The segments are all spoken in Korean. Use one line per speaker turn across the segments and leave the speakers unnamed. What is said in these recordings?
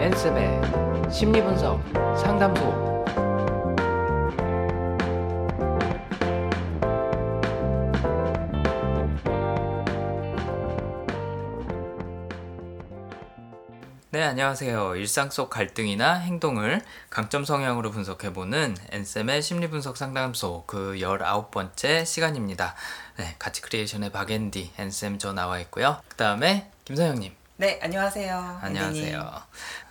앤쌤의 심리분석 상담소 안녕하세요. 일상 속 갈등이나 행동을 강점 성향으로 분석해보는 앤쌤의 심리분석 상담소 그 19번째 시간입니다. 네, 가치 크리에이션의 박앤디 앤쌤 저 나와 있고요. 그 다음에 김서영님.
네, 안녕하세요.
안녕하세요.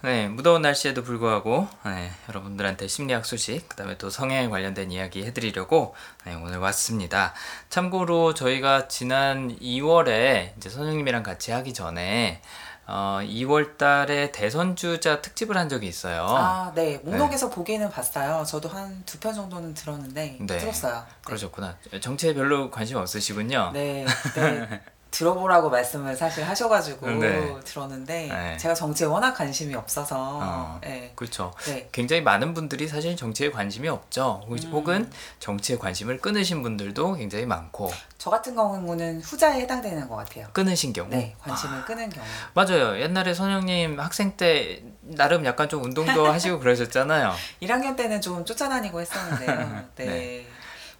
네, 무더운 날씨에도 불구하고 네, 여러분들한테 심리학 소식, 그다음에 또 성향에 관련된 이야기 해드리려고 네, 오늘 왔습니다. 참고로 저희가 지난 2월에 이제 선생님이랑 같이 하기 전에 어, 2월 달에 대선 주자 특집을 한 적이 있어요.
아, 네. 목록에서 보기는 봤어요. 저도 한 두 편 정도는 들었는데
네.
들었어요.
그러셨구나. 정치에 별로 관심 없으시군요.
네. 네. 들어보라고 말씀을 사실 하셔가지고
네.
들었는데
네.
제가 정치에 워낙 관심이 없어서
어.
네.
그렇죠.
네.
굉장히 많은 분들이 사실 정치에 관심이 없죠. 혹-
음.
혹은 정치에 관심을 끊으신 분들도 굉장히 많고
저 같은 경우는 후자에 해당되는 것 같아요.
끊으신 경우.
네, 관심을 끄는 경우.
맞아요. 옛날에 선영님 학생 때 나름 약간 좀 운동도 하시고 그러셨잖아요.
1학년 때는 좀 쫓아다니고 했었는데요. 네.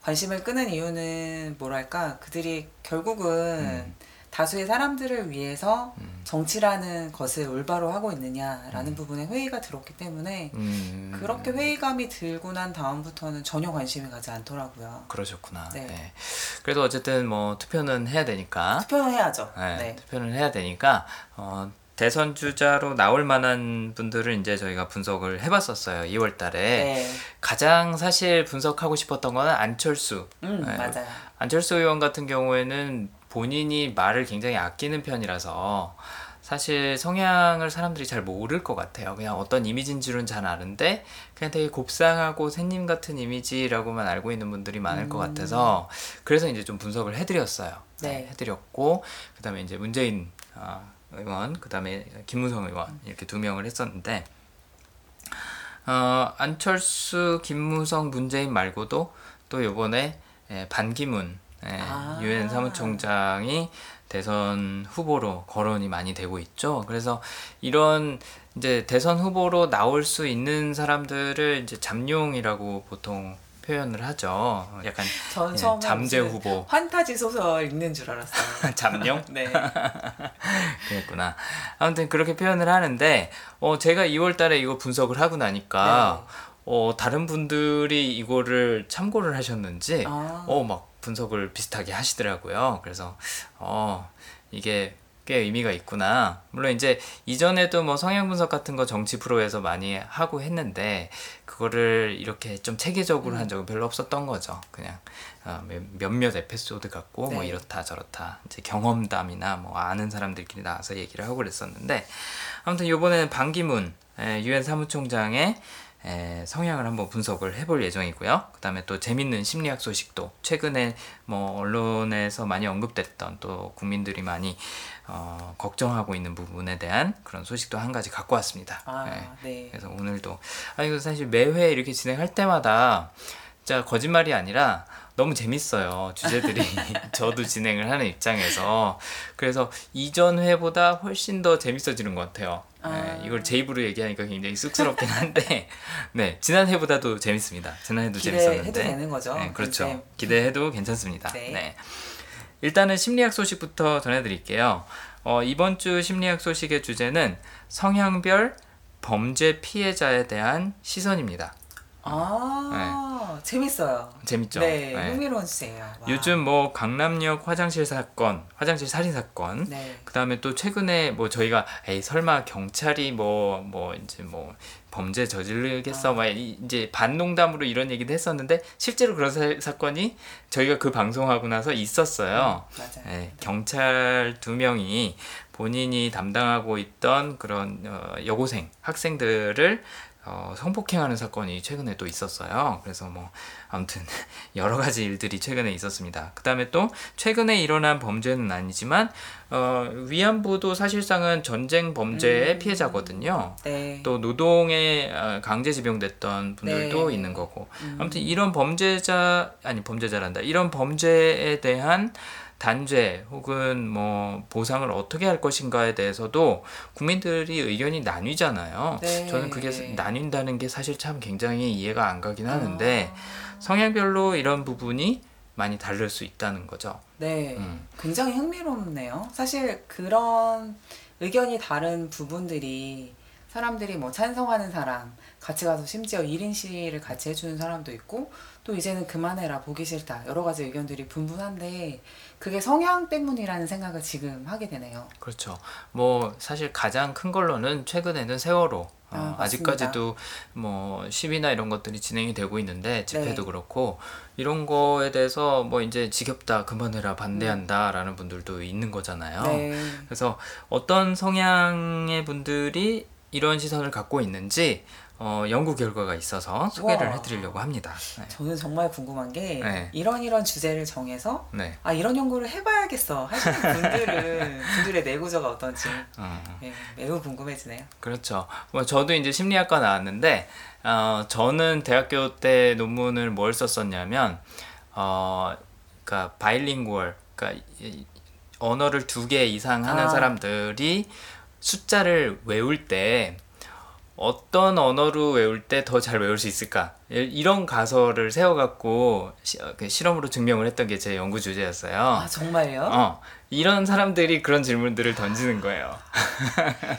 네.
관심을 끄는 이유는 뭐랄까 그들이 결국은
음.
다수의 사람들을 위해서
음.
정치라는 것을 올바로 하고 있느냐라는
음.
부분에 회의가 들었기 때문에
음,
그렇게 회의감이 들고 난 다음부터는 전혀 관심이 가지 않더라고요.
그러셨구나. 네.
네.
그래도 어쨌든 뭐 투표는 해야 되니까.
투표는 해야죠.
네,
네.
투표는 해야 되니까 어, 대선 주자로 나올 만한 분들을 이제 저희가 분석을 해봤었어요. 2월 달에
네.
가장 사실 분석하고 싶었던 거는 안철수.
음,
네.
맞아요.
안철수 의원 같은 경우에는 본인이 말을 굉장히 아끼는 편이라서 사실 성향을 사람들이 잘 모를 것 같아요. 그냥 어떤 이미지인 줄은 잘 아는데 그냥 되게 곱상하고 샌님 같은 이미지라고만 알고 있는 분들이 많을 것
음.
같아서 그래서 이제 좀 분석을 해드렸어요.
네.
해드렸고 그다음에 이제 문재인 어, 의원, 그 다음에 김무성 의원 이렇게 두 명을 했었는데 어, 안철수, 김무성, 문재인 말고도 또 요번에 예, 반기문 예,
아.
유엔 사무총장이 대선 후보로 거론이 많이 되고 있죠. 그래서 이런 이제 대선 후보로 나올 수 있는 사람들을 이제 잠룡이라고 보통 표현을 하죠. 약간
전
예,
처음에
잠재 후보.
판타지 소설 읽는 줄 알았어요.
잠룡?
네.
그랬구나. 아무튼 그렇게 표현을 하는데, 어, 제가 2월 달에 이거 분석을 하고 나니까,
네.
어, 다른 분들이 이거를 참고를 하셨는지,
아.
어, 막 분석을 비슷하게 하시더라고요. 그래서, 어, 이게 꽤 의미가 있구나. 물론 이제 이전에도 뭐 성향 분석 같은 거 정치 프로에서 많이 하고 했는데, 그거를 이렇게 좀 체계적으로
음.
한 적은 별로 없었던 거죠. 그냥 어, 몇- 몇몇 에피소드 갖고 뭐
네.
이렇다 저렇다 이제 경험담이나 뭐 아는 사람들끼리 나와서 얘기를 하고 그랬었는데 아무튼 이번에는 반기문 에, 유엔 사무총장의 에, 성향을 한번 분석을 해볼 예정이고요. 그 다음에 또 재밌는 심리학 소식도 최근에 뭐 언론에서 많이 언급됐던 또 국민들이 많이 어, 걱정하고 있는 부분에 대한 그런 소식도 한 가지 갖고 왔습니다.
아,
예.
네.
그래서 오늘도 아 이거 사실 매회 이렇게 진행할 때마다 진짜 거짓말이 아니라 너무 재밌어요 주제들이 저도 진행을 하는 입장에서 그래서 이전 회보다 훨씬 더 재밌어지는 것 같아요.
아.
네, 이걸 제 입으로 얘기하니까 굉장히 쑥스럽긴 한데 네 지난 회보다도 재밌습니다. 지난 회도
기대해도
재밌었는데
되는 거죠.
네, 그렇죠.
네.
기대해도 괜찮습니다.
네.
네. 일단은 심리학 소식부터 전해드릴게요. 어, 이번 주 심리학 소식의 주제는 성향별 범죄 피해자에 대한 시선입니다.
아, 재밌어요.
재밌죠?
네,
네.
흥미로운 주제예요. 와.
요즘 뭐 강남역 화장실 사건, 화장실 살인 사건,
네.
그다음에 또 최근에 뭐 저희가 에이 설마 경찰이 뭐 뭐 이제 뭐 범죄 저지르겠어
아.
막 이- 이제 반농담으로 이런 얘기도 했었는데 실제로 그런 사, 사건이 저희가 그 방송하고 나서 있었어요.
맞아요.
네, 경찰 두 명이 본인이 담당하고 있던 그런 어, 여고생 학생들을 어, 성폭행하는 사건이 최근에 또 있었어요. 그래서 뭐 아무튼 여러 가지 일들이 최근에 있었습니다. 그 다음에 또 최근에 일어난 범죄는 아니지만 어, 위안부도 사실상은 전쟁 범죄의
음.
피해자거든요.
네.
또 노동에 어, 강제 집용됐던 분들도
네.
있는 거고
음.
아무튼 이런 범죄자 아니 범죄자란다 이런 범죄에 대한 단죄 혹은 뭐 보상을 어떻게 할 것인가에 대해서도 국민들이 의견이 나뉘잖아요.
네.
저는 그게 나뉜다는 게 사실 참 굉장히 이해가 안 가긴 하는데
아,
성향별로 이런 부분이 많이 다를 수 있다는 거죠.
네,
음.
굉장히 흥미롭네요. 사실 그런 의견이 다른 부분들이 사람들이 뭐 찬성하는 사람, 같이 가서 심지어 1인 시위를 같이 해주는 사람도 있고, 또 이제는 그만해라, 보기 싫다, 여러 가지 의견들이 분분한데, 그게 성향 때문이라는 생각을 지금 하게 되네요.
그렇죠. 뭐 사실 가장 큰 걸로는 최근에는 세월호
아,
어,
맞습니다.
아직까지도 뭐 시위나 이런 것들이 진행이 되고 있는데 집회도
네.
그렇고 이런 거에 대해서 뭐 이제 지겹다 그만해라 반대한다라는 분들도 있는 거잖아요.
네.
그래서 어떤 성향의 분들이 이런 시선을 갖고 있는지 어, 연구 결과가 있어서 소개를
우와.
해드리려고 합니다. 네.
저는 정말 궁금한 게,
네.
이런 이런 주제를 정해서,
네.
아, 이런 연구를 해봐야겠어 하시는 분들은, 분들의 내구조가 어떤지,
어.
네, 매우 궁금해지네요.
그렇죠. 뭐 저도 이제 심리학과 나왔는데 어, 저는 대학교 때 논문을 뭘 썼었냐면 어, 그러니까 바일링구얼, 그러니까 이- 언어를 두 개 이상 하는
아.
사람들이 숫자를 외울 때 어떤 언어로 외울 때 더 잘 외울 수 있을까? 이- 이런 가설을 세워갖고 시, 어, 그 실험으로 증명을 했던 게 제 연구 주제였어요.
아, 정말요?
어, 이런 사람들이 그런 질문들을 던지는 거예요.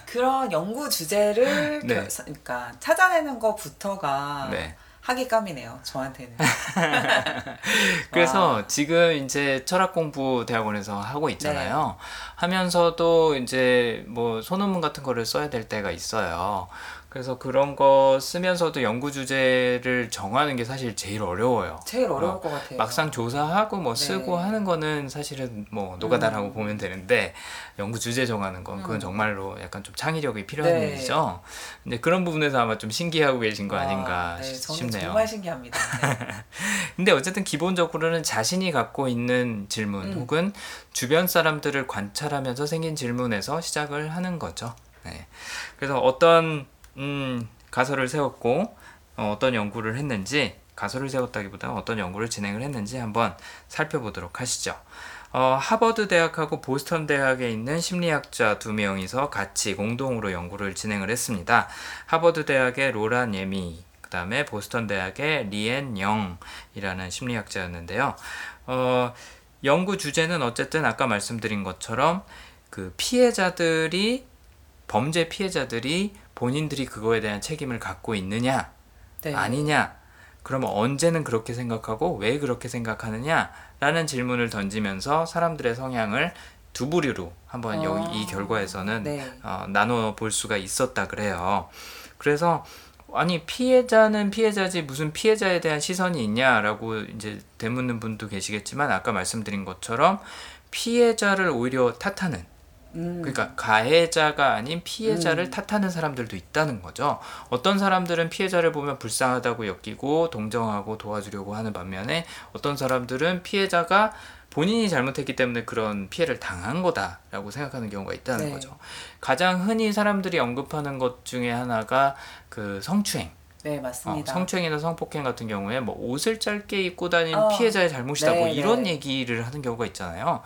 그런 연구 주제를
네.
그, 그러니까 찾아내는 것부터가
네.
하기감이네요. 저한테는.
그래서
와.
지금 이제 철학 공부 대학원에서 하고 있잖아요. 하면서도 이제 뭐 소논문 같은 거를 써야 될 때가 있어요. 그래서 그런 거 쓰면서도 연구 주제를 정하는 게 사실 제일 어려워요.
제일 어려울
어,
것 같아요.
막상 조사하고 뭐
네.
쓰고 하는 거는 사실은 뭐 노가다라고
음.
보면 되는데 연구 주제 정하는 건 그건
음.
정말로 약간 좀 창의력이 필요한
네.
일이죠. 근데 그런 부분에서 아마 좀 신기하고 계신 거
와,
아닌가
네, 저는
싶네요.
정말 신기합니다. 네.
근데 어쨌든 기본적으로는 자신이 갖고 있는 질문
음.
혹은 주변 사람들을 관찰하면서 생긴 질문에서 시작을 하는 거죠. 네. 그래서 어떤 음, 가설을 세웠고 어, 떤 연구를 했는지 가설을 세웠다기보다 어떤 연구를 진행을 했는지 한번 살펴보도록 하시죠. 어, 하버드 대학하고 보스턴 대학에 있는 심리학자 두 명이서 같이 공동으로 연구를 진행을 했습니다. 하버드 대학의 로란 예미, 그 다음에 보스턴 대학의 리엔 영이라는 심리학자였는데요. 어, 연구 주제는 어쨌든 아까 말씀드린 것처럼 그 피해자들이 범죄 피해자들이 본인들이 그거에 대한 책임을 갖고 있느냐
네.
아니냐 그러면 언제는 그렇게 생각하고 왜 그렇게 생각하느냐라는 질문을 던지면서 사람들의 성향을 두 부류로 한번 여기 이
아,
결과에서는
네.
어, 나눠 볼 수가 있었다 그래요. 그래서 아니 피해자는 피해자지 무슨 피해자에 대한 시선이 있냐라고 이제 되묻는 분도 계시겠지만 아까 말씀드린 것처럼 피해자를 오히려 탓하는
음,
그러니까 가해자가 아닌 피해자를
음.
탓하는 사람들도 있다는 거죠. 어떤 사람들은 피해자를 보면 불쌍하다고 여기고 동정하고 도와주려고 하는 반면에 어떤 사람들은 피해자가 본인이 잘못했기 때문에 그런 피해를 당한 거다라고 생각하는 경우가 있다는
네.
거죠. 가장 흔히 사람들이 언급하는 것 중에 하나가 그 성추행.
네
어,
맞습니다.
성추행이나 성폭행 같은 경우에 뭐 옷을 짧게 입고 다니는
어,
피해자의 잘못이다 뭐
네,
이런
네.
얘기를 하는 경우가 있잖아요.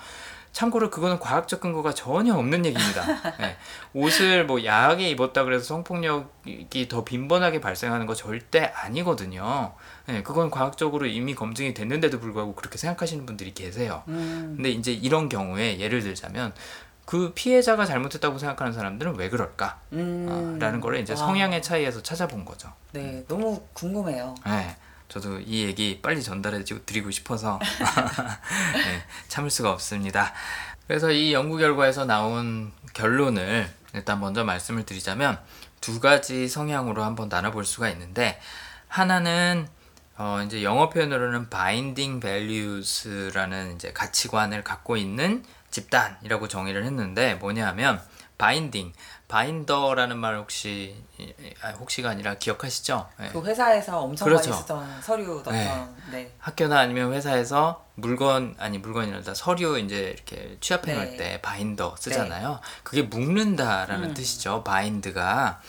참고로 그거는 과학적 근거가 전혀 없는 얘기입니다. 네. 옷을 뭐 야하게 입었다 그래서 성폭력이 더 빈번하게 발생하는 거 절대 아니거든요. 네, 그건 과학적으로 이미 검증이 됐는데도 불구하고 그렇게 생각하시는 분들이 계세요.
음,
근데 이제 이런 경우에 예를 들자면 그 피해자가 잘못했다고 생각하는 사람들은 왜 그럴까?
음,
라는 거를 이제
와.
성향의 차이에서 찾아본 거죠.
네 너무 궁금해요.
네, 저도 이 얘기 빨리 전달해 주- 드리고 싶어서 네, 참을 수가 없습니다. 그래서 이 연구 결과에서 나온 결론을 일단 먼저 말씀을 드리자면 두 가지 성향으로 한번 나눠볼 수가 있는데 하나는 어 이제 영어 표현으로는 binding values라는 이제 가치관을 갖고 있는 집단이라고 정의를 했는데 뭐냐 하면 binding, binder라는 말 혹시 아, 혹시가 아니라 기억하시죠? 네.
그 회사에서 엄청
그렇죠.
많이 쓰던 서류 넣던
네.
네.
학교나 아니면 회사에서 물건 아니 물건이란다 서류 이제 이렇게 취합해 놓을
네.
때 바인더 쓰잖아요. 그게 묶는다라는
음.
뜻이죠. bind가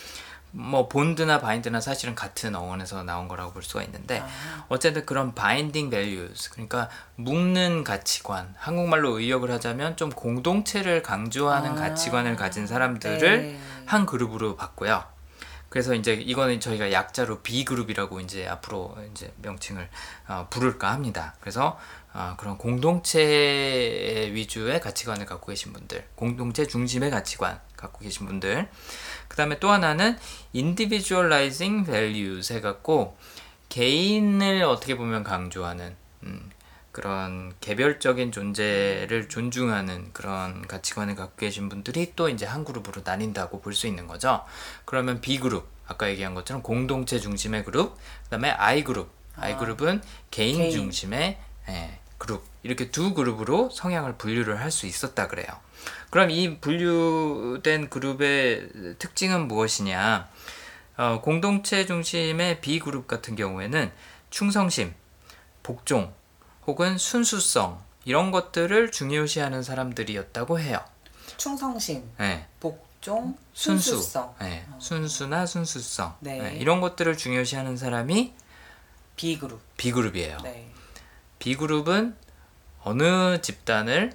뭐 bond나 bind나 사실은 같은 어원에서 나온 거라고 볼 수가 있는데
아.
어쨌든 그런 binding values 그러니까 묶는 가치관 한국말로 의역을 하자면 좀 공동체를 강조하는
아.
가치관을 가진 사람들을
네.
한 그룹으로 봤고요. 그래서 이제 이거는 저희가 약자로 B 그룹이라고 이제 앞으로 이제 명칭을 어, 부를까 합니다. 그래서 어, 그런 공동체 위주의 가치관을 갖고 계신 분들, 공동체 중심의 가치관 갖고 계신 분들. 그 다음에 또 하나는 individualizing values 해갖고 개인을 어떻게 보면 강조하는 음, 그런 개별적인 존재를 존중하는 그런 가치관을 갖고 계신 분들이 또 이제 한 그룹으로 나뉜다고 볼 수 있는 거죠. 그러면 B 그룹 아까 얘기한 것처럼 공동체 중심의 그룹, 그다음에 I 그룹, I 그룹은 개인,
개인.
중심의 예, 그룹 이렇게 두 그룹으로 성향을 분류를 할 수 있었다 그래요. 그럼 이 분류된 그룹의 특징은 무엇이냐? 어, 공동체 중심의 B 그룹 같은 경우에는 충성심, 복종, 혹은 순수성 이런 것들을 중요시하는 사람들이었다고 해요.
충성심,
네.
복종,
순수,
순수성.
네. 순수나 순수성
네.
네, 이런 것들을 중요시하는 사람이
B 그룹.
B 그룹이에요.
네.
B 그룹은 어느 집단을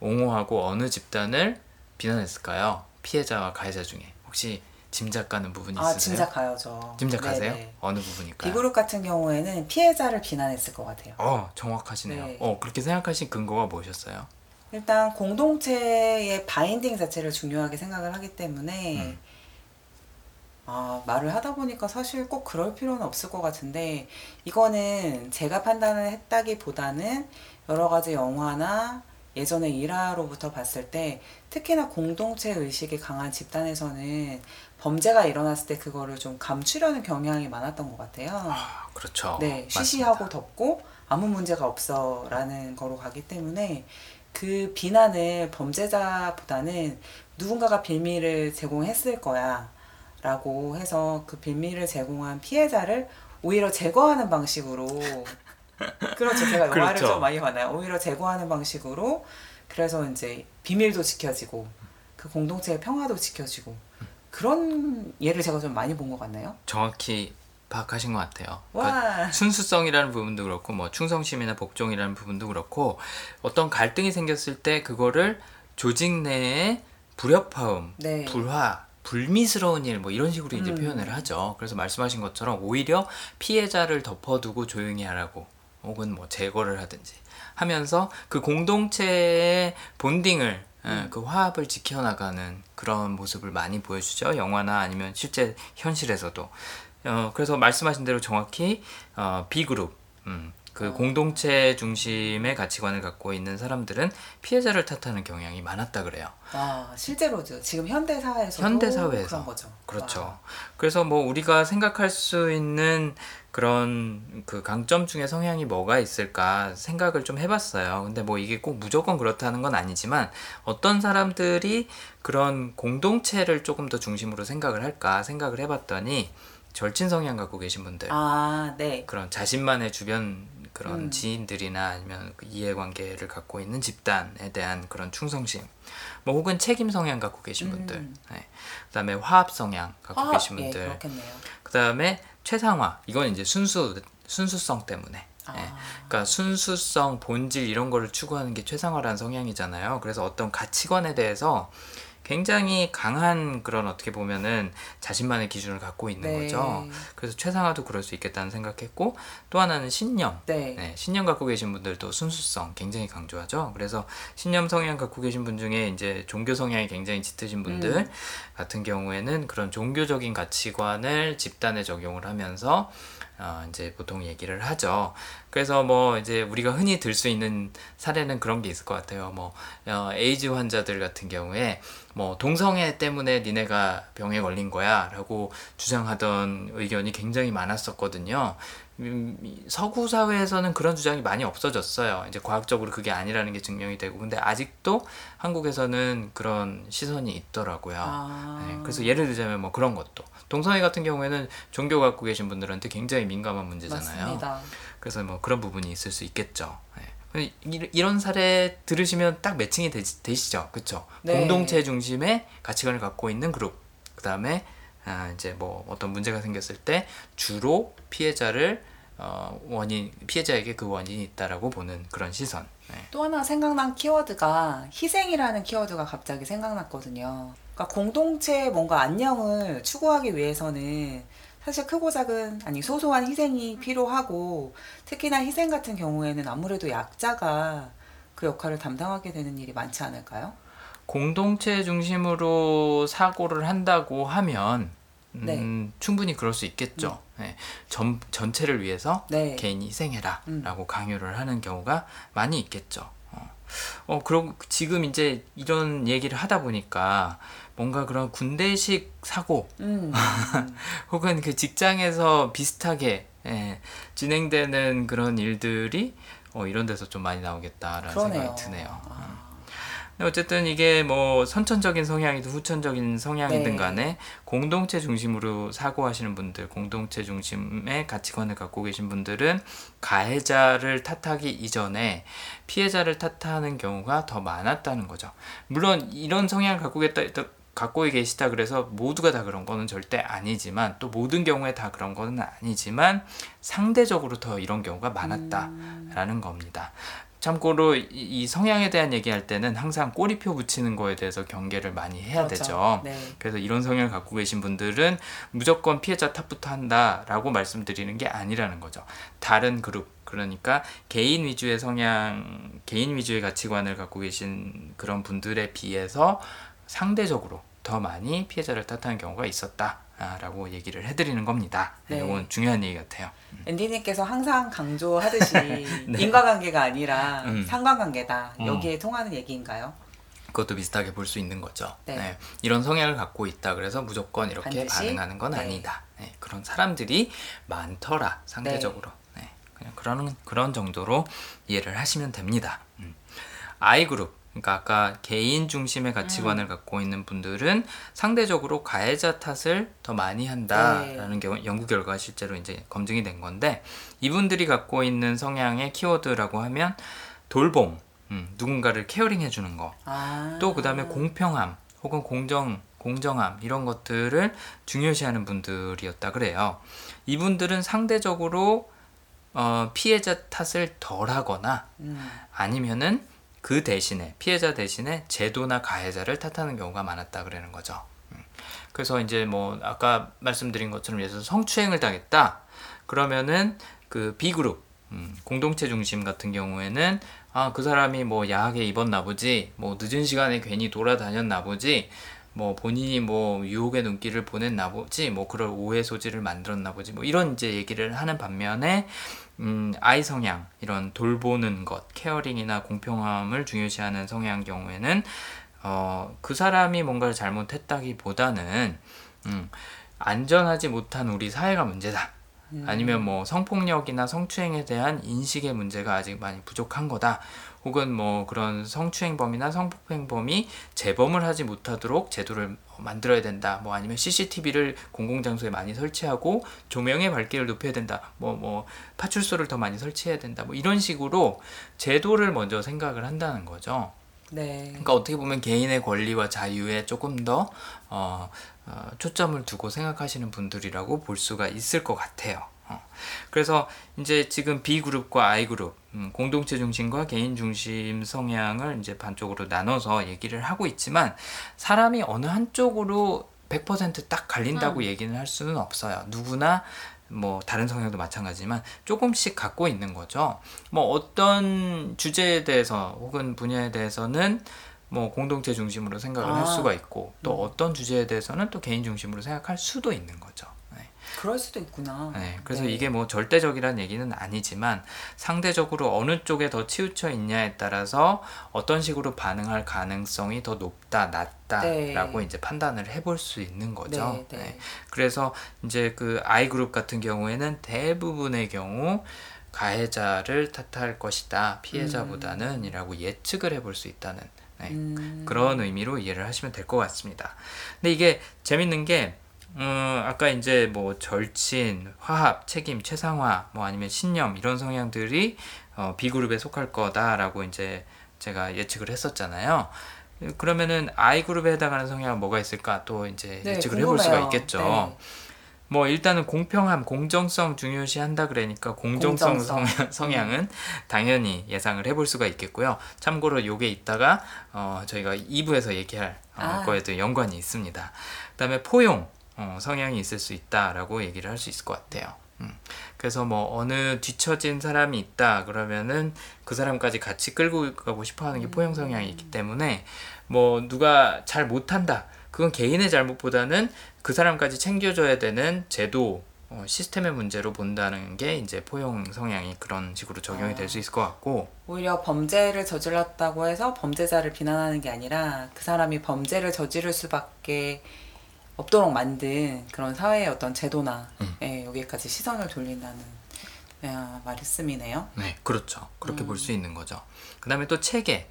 옹호하고 어느 집단을 비난했을까요? 피해자와 가해자 중에 혹시 짐작가는 부분이
아,
있으세요?
짐작하죠.
짐작하세요?
네네.
어느 부분일까요?
B 그룹 같은 경우에는 피해자를 비난했을 것 같아요.
어 정확하시네요.
네.
어 그렇게 생각하신 근거가 뭐셨어요?
일단 공동체의 바인딩 자체를 중요하게 생각을 하기 때문에
음.
아, 말을 하다 보니까 사실 꼭 그럴 필요는 없을 것 같은데 이거는 제가 판단을 했다기 보다는 여러 가지 영화나 예전에 일화로부터 봤을 때 특히나 공동체 의식이 강한 집단에서는 범죄가 일어났을 때 그거를 좀 감추려는 경향이 많았던 것 같아요.
아, 그렇죠.
네,
맞습니다.
쉬쉬하고 덮고 아무 문제가 없어 라는 거로 가기 때문에 그 비난을 범죄자보다는 누군가가 빌미를 제공했을 거야 라고 해서 그 빌미를 제공한 피해자를 오히려 제거하는 방식으로 그렇죠 제가 영화를
그렇죠.
좀 많이 봐요 오히려 제거하는 방식으로 그래서 이제 비밀도 지켜지고 그 공동체의 평화도 지켜지고 그런 예를 제가 좀 많이 본 것 같나요?
정확히 파악하신 것 같아요. 그러니까
와
순수성이라는 부분도 그렇고 뭐 충성심이나 복종이라는 부분도 그렇고 어떤 갈등이 생겼을 때 그거를 조직 내에 불협화음,
네.
불화, 불미스러운 일 뭐 이런 식으로 이제
음.
표현을 하죠. 그래서 말씀하신 것처럼 오히려 피해자를 덮어두고 조용히 하라고 혹은 뭐 제거를 하든지 하면서 그 공동체의 본딩을 예, 그 화합을 지켜나가는 그런 모습을 많이 보여주죠. 영화나 아니면 실제 현실에서도. 어, 그래서 말씀하신 대로 정확히 어, B그룹, 음, 그 공동체 중심의 가치관을 갖고 있는 사람들은 피해자를 탓하는 경향이 많았다 그래요.
와 실제로죠. 지금 현대 사회에서도
현대 사회에서
그런 거죠.
그렇죠.
와.
그래서 뭐 우리가 생각할 수 있는 그런 그 강점 중에 성향이 뭐가 있을까 생각을 좀 해봤어요. 근데 뭐 이게 꼭 무조건 그렇다는 건 아니지만 어떤 사람들이 그런 공동체를 조금 더 중심으로 생각을 할까 생각을 해봤더니 절친 성향 갖고 계신 분들
아 네.
그런 자신만의 주변 그런
음.
지인들이나 아니면 그 이해관계를 갖고 있는 집단에 대한 그런 충성심, 뭐 혹은 책임 성향 갖고 계신 분들,
음.
네. 그다음에 화합 성향 갖고
화합,
계신
예,
분들,
그렇겠네요.
그다음에 최상화, 이건 이제 순수 순수성 때문에.
아.
예. 그러니까 순수성, 본질 이런 거를 추구하는 게 최상화라는 성향이잖아요. 그래서 어떤 가치관에 대해서 굉장히 강한 그런 어떻게 보면은 자신만의 기준을 갖고 있는
네.
거죠. 그래서 최상화도 그럴 수 있겠다는 생각했고 또 하나는 신념.
네.
네, 신념 갖고 계신 분들도 순수성 굉장히 강조하죠. 그래서 신념 성향 갖고 계신 분 중에 이제 종교 성향이 굉장히 짙으신 분들
음.
같은 경우에는 그런 종교적인 가치관을 집단에 적용을 하면서 어, 이제 보통 얘기를 하죠. 그래서 뭐 이제 우리가 흔히 들 수 있는 사례는 그런 게 있을 것 같아요. 뭐 어, 에이즈 환자들 같은 경우에 뭐 동성애 때문에 니네가 병에 걸린 거야라고 주장하던 의견이 굉장히 많았었거든요. 음, 이 서구 사회에서는 그런 주장이 많이 없어졌어요. 이제 과학적으로 그게 아니라는 게 증명이 되고, 근데 아직도 한국에서는 그런 시선이 있더라고요.
아.
네, 그래서 예를 들자면 뭐 그런 것도 동성애 같은 경우에는 종교 갖고 계신 분들한테 굉장히 민감한 문제잖아요.
맞습니다.
그래서 뭐 그런 부분이 있을 수 있겠죠. 네. 이- 이런 사례 들으시면 딱 매칭이 되 시, 죠 그렇죠?
네.
공동체 중심의 가치관을 갖고 있는 그룹. 그 다음에 아, 이제 뭐 어떤 문제가 생겼을 때 주로 피해자를 어, 원인 피해자에게 그 원인이 있다라고 보는 그런 시선. 네.
또 하나 생각난 키워드가 희생이라는 키워드가 갑자기 생각났거든요. 그러니까 공동체의 뭔가 안녕을 추구하기 위해서는 사실 크고 작은 아니 소소한 희생이 필요하고 특히나 희생 같은 경우에는 아무래도 약자가 그 역할을 담당하게 되는 일이 많지 않을까요?
공동체 중심으로 사고를 한다고 하면 음,
네.
충분히 그럴 수 있겠죠. 네. 전, 전체를 위해서
네.
개인이 희생해라
음.
라고 강요를 하는 경우가 많이 있겠죠. 어, 어, 그럼 지금 이제 이런 얘기를 하다 보니까 뭔가 그런 군대식 사고
음,
혹은 그 직장에서 비슷하게 예, 진행되는 그런 일들이 어, 이런 데서 좀 많이 나오겠다라는
그러네요.
생각이 드네요.
아,
근데 어쨌든 이게 뭐 선천적인 성향이든 후천적인 성향이든
네.
간에 공동체 중심으로 사고하시는 분들, 공동체 중심의 가치관을 갖고 계신 분들은 가해자를 탓하기 이전에 피해자를 탓하는 경우가 더 많았다는 거죠. 물론 이런 성향을 갖고 계다 갖고 계시다 그래서 모두가 다 그런 거는 절대 아니지만 또 모든 경우에 다 그런 거는 아니지만 상대적으로 더 이런 경우가 많았다라는 겁니다. 참고로 이, 이 성향에 대한 얘기할 때는 항상 꼬리표 붙이는 거에 대해서 경계를 많이 해야
그렇죠.
되죠.
네.
그래서 이런 성향을 갖고 계신 분들은 무조건 피해자 탓부터 한다라고 말씀드리는 게 아니라는 거죠. 다른 그룹 그러니까 개인 위주의 성향, 개인 위주의 가치관을 갖고 계신 그런 분들에 비해서 상대적으로 더 많이 피해자를 탓하는 경우가 있었다 라고 얘기를 해드리는 겁니다.
네.
이건 중요한 얘기 같아요.
앤디님께서 항상 강조하듯이 인과관계가 아니라
네. 음.
상관관계다.
음.
여기에 통하는 얘기인가요?
그것도 비슷하게 볼 수 있는 거죠.
네.
네. 이런 성향을 갖고 있다 그래서 무조건 이렇게
반드시?
반응하는 건
네.
아니다. 네, 그런 사람들이 많더라 상대적으로. 네. 그냥 그런 그런 정도로 이해를 하시면 됩니다. 음. I 그룹 그러니까 아까 개인 중심의 가치관을
음.
갖고 있는 분들은 상대적으로 가해자 탓을 더 많이 한다라는
네.
경우 연구 결과가 실제로 이제 검증이 된 건데 이분들이 갖고 있는 성향의 키워드라고 하면 돌봄, 음, 누군가를 caring 해주는 거,
아.
또 그다음에 공평함 혹은 공정 공정함 이런 것들을 중요시하는 분들이었다 그래요. 이분들은 상대적으로 어, 피해자 탓을 덜하거나
음.
아니면은 그 대신에 피해자 대신에 제도나 가해자를 탓하는 경우가 많았다 그러는 거죠. 음. 그래서 이제 뭐 아까 말씀드린 것처럼 예를 들어서 성추행을 당했다 그러면은 그 B 그룹 음, 공동체 중심 같은 경우에는 아 그 사람이 뭐 야하게 입었나 보지 뭐 늦은 시간에 괜히 돌아다녔나 보지 뭐 본인이 뭐 유혹의 눈길을 보냈나 보지 뭐 그럴 오해 소지를 만들었나 보지 뭐 이런 이제 얘기를 하는 반면에 음, I 성향 이런 돌보는 것 caring이나 공평함을 중요시하는 성향 경우에는 어, 그 사람이 뭔가를 잘못했다기보다는 음, 안전하지 못한 우리 사회가 문제다. 아니면 뭐 성폭력이나 성추행에 대한 인식의 문제가 아직 많이 부족한 거다. 혹은 뭐 그런 성추행범이나 성폭행범이 재범을 하지 못하도록 제도를 만들어야 된다. 뭐 아니면 CCTV를 공공장소에 많이 설치하고 조명의 밝기를 높여야 된다. 뭐뭐 파출소를 더 많이 설치해야 된다. 뭐 이런 식으로 제도를 먼저 생각을 한다는 거죠.
네.
그러니까 어떻게 보면 개인의 권리와 자유에 조금 더 어, 어, 초점을 두고 생각하시는 분들이라고 볼 수가 있을 것 같아요. 어. 그래서 이제 지금 B 그룹과 I 그룹 음, 공동체 중심과 개인 중심 성향을 이제 반쪽으로 나눠서 얘기를 하고 있지만 사람이 어느 한쪽으로 100%딱 갈린다고 얘기는 할 수는 없어요. 누구나 뭐 다른 성향도 마찬가지지만 조금씩 갖고 있는 거죠. 뭐 어떤 주제에 대해서 혹은 분야에 대해서는 뭐 공동체 중심으로 생각을 할
아.
수가 있고 또 어떤 주제에 대해서는 또 개인 중심으로 생각할 수도 있는 거죠. 네.
그럴 수도 있구나.
네, 그래서
네.
이게 뭐 절대적이라는 얘기는 아니지만 상대적으로 어느 쪽에 더 치우쳐 있냐에 따라서 어떤 식으로 반응할 가능성이 더 높다, 낮다라고
네.
이제 판단을 해볼 수 있는 거죠.
네, 네.
그래서 이제 그 I 그룹 같은 경우에는 대부분의 경우 가해자를 탓할 것이다 피해자보다는이라고 예측을 해볼 수 있다는 네,
음.
그런 의미로 이해를 하시면 될 것 같습니다. 근데 이게 재밌는 게 음, 아까 이제 뭐 절친, 화합, 책임, 최상화, 뭐 아니면 신념 이런 성향들이 어, B 그룹에 속할 거다라고 이제 제가 예측을 했었잖아요. 그러면은 I 그룹에 해당하는 성향은 뭐가 있을까? 또 이제
네,
예측을 해볼 수가. 있겠죠.
네.
뭐 일단은 공평함, 공정성 중요시 한다 그러니까 공정성,
공정성.
성향, 성향 은 당연히 예상을 해볼 수가 있겠고요. 참고로 요게 있다가 어, 저희가 2부에서 얘기할 어,
아.
거에도 연관이 있습니다. 그다음에 포용 어, 성향이 있을 수 있다라고 얘기를 할 수 있을 것 같아요. 음. 그래서 뭐 어느 뒤처진 사람이 있다 그러면은 그 사람까지 같이 끌고 가고 싶어하는 게 포용 성향이 있기 때문에 뭐 누가 잘 못한다 그건 개인의 잘못보다는 그 사람까지 챙겨줘야 되는 제도 어, 시스템의 문제로 본다는 게 이제 포용 성향이 그런 식으로 적용이 될수 있을 것 같고
오히려 범죄를 저질렀다고 해서 범죄자를 비난하는 게 아니라 그 사람이 범죄를 저지를 수밖에 없도록 만든 그런 사회의 어떤 제도나
음.
예, 여기까지 시선을 돌린다는 예, 말씀이네요.
네 그렇죠 그렇게
음.
볼수 있는 거죠 그 다음에 또 체계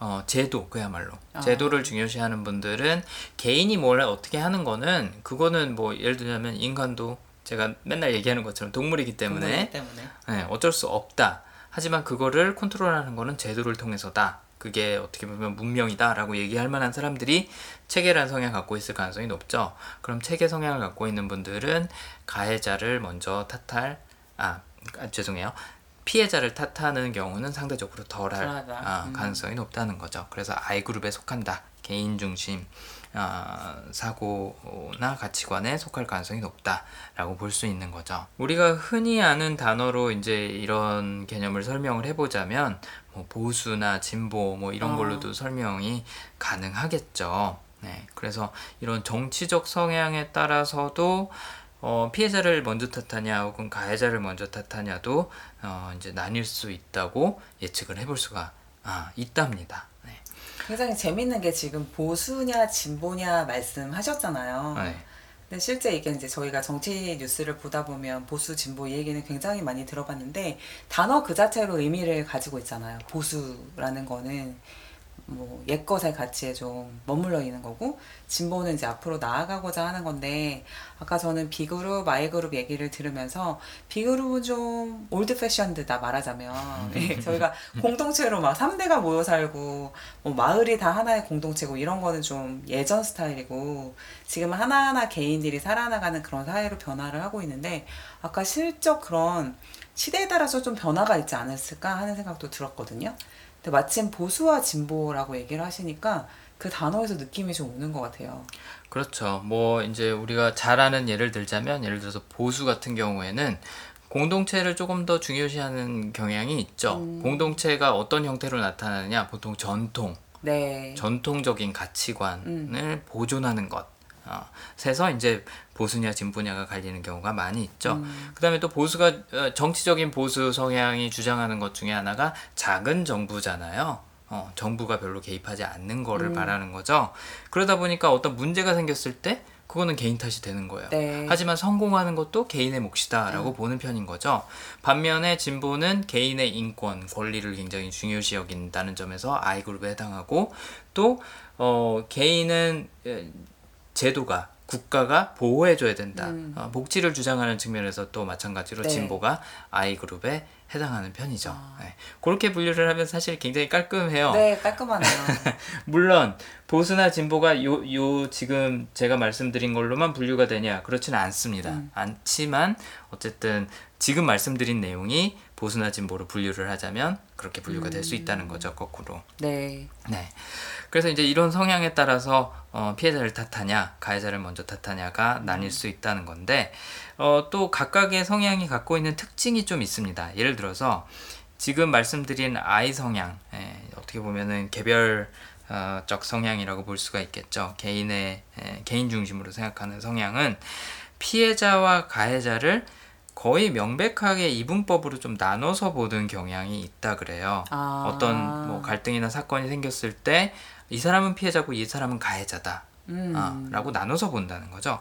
어, 제도 그야말로
아.
제도를 중요시하는 분들은 개인이 뭘 어떻게 하는 거는 그거는 뭐 예를 들자면 인간도 제가 맨날 얘기하는 것처럼 동물이기 때문에
그거기 때문에.
네, 어쩔 수 없다. 하지만 그거를 컨트롤하는 거는 제도를 통해서다. 그게 어떻게 보면 문명이다라고 얘기할 만한 사람들이 체계란 성향을 갖고 있을 가능성이 높죠. 그럼 체계 성향을 갖고 있는 분들은 가해자를 먼저 탓할 아, 아, 죄송해요. 피해자를 탓하는 경우는 상대적으로 덜할. 아,
음.
가능성이 높다는 거죠. 그래서 I 그룹에 속한다. 개인 중심 아, 사고나 가치관에 속할 가능성이 높다라고 볼 수 있는 거죠. 우리가 흔히 아는 단어로 이제 이런 개념을 설명을 해보자면 뭐 보수나 진보 뭐 이런
어.
걸로도 설명이 가능하겠죠. 네, 그래서 이런 정치적 성향에 따라서도 어, 피해자를 먼저 탓하냐 혹은 가해자를 먼저 탓하냐도 어, 이제 나뉠 수 있다고 예측을 해볼 수가 아, 있답니다. 네.
굉장히 재밌는 게 지금 보수냐 진보냐 말씀하셨잖아요.
네.
근데 실제 이게 이제 저희가 정치 뉴스를 보다 보면 보수 진보 이 얘기는 굉장히 많이 들어봤는데 단어 그 자체로 의미를 가지고 있잖아요. 보수라는 거는 뭐 옛것의 가치에 좀 머물러 있는 거고 진보는 이제 앞으로 나아가고자 하는 건데 아까 저는 B그룹, I그룹 얘기를 들으면서 B그룹은 좀 old-fashioned다 말하자면 예, 저희가 공동체로 막 3대가 모여 살고 뭐 마을이 다 하나의 공동체고 이런 거는 좀 예전 스타일이고 지금은 하나하나 개인들이 살아나가는 그런 사회로 변화를 하고 있는데 아까 실적 그런 시대에 따라서 좀 변화가 있지 않았을까 하는 생각도 들었거든요. 근데 마침 보수와 진보라고 얘기를 하시니까 그 단어에서 느낌이 좀 오는 것 같아요.
그렇죠. 뭐 이제 우리가 잘 아는 예를 들자면 예를 들어서 보수 같은 경우에는 공동체를 조금 더 중요시하는 경향이 있죠.
음.
공동체가 어떤 형태로 나타나느냐? 보통 전통,
네.
전통적인 가치관을
음.
보존하는 것. 어, 세서 이제 보수냐 진보냐가 갈리는 경우가 많이 있죠.
음.
그다음에 또 보수가 어, 정치적인 보수 성향이 주장하는 것 중에 하나가 작은 정부잖아요. 어, 정부가 별로 개입하지 않는 거를
음.
바라는 거죠. 그러다 보니까 어떤 문제가 생겼을 때 그거는 개인 탓이 되는 거예요.
네.
하지만 성공하는 것도 개인의 몫이다라고 보는 편인 거죠. 반면에 진보는 개인의 인권, 권리를 굉장히 중요시 여긴다는 점에서 I그룹에 해당하고 또 어, 개인은 에, 제도가 국가가 보호해줘야 된다.
음.
어, 복지를 주장하는 측면에서 또 마찬가지로
네.
진보가 I그룹에 해당하는 편이죠.
아.
네. 그렇게 분류를 하면 사실 굉장히 깔끔해요.
네, 깔끔하네요.
물론 보수나 진보가 요, 요 지금 제가 말씀드린 걸로만 분류가 되냐 그렇지는 않습니다.
음.
않지만 어쨌든 지금 말씀드린 내용이 보수나 진보로 분류를 하자면 그렇게 분류가 될수
음.
있다는 거죠 거꾸로.
네.
네. 그래서 이제 이런 성향에 따라서 어, 피해자를 탓하냐 가해자를 먼저 탓하냐가 나뉠 수 있다는 건데 어, 또 각각의 성향이 갖고 있는 특징이 좀 있습니다. 예를 들어서 지금 말씀드린 I 성향 예, 어떻게 보면은 개별 어, 적 성향이라고 볼 수가 있겠죠. 개인의 예, 개인 중심으로 생각하는 성향은 피해자와 가해자를 거의 명백하게 이분법으로 좀 나눠서 보는 경향이 있다 그래요.
아.
어떤 뭐 갈등이나 사건이 생겼을 때 이 사람은 피해자고 이 사람은 가해자다.
음.
아, 라고 나눠서 본다는 거죠.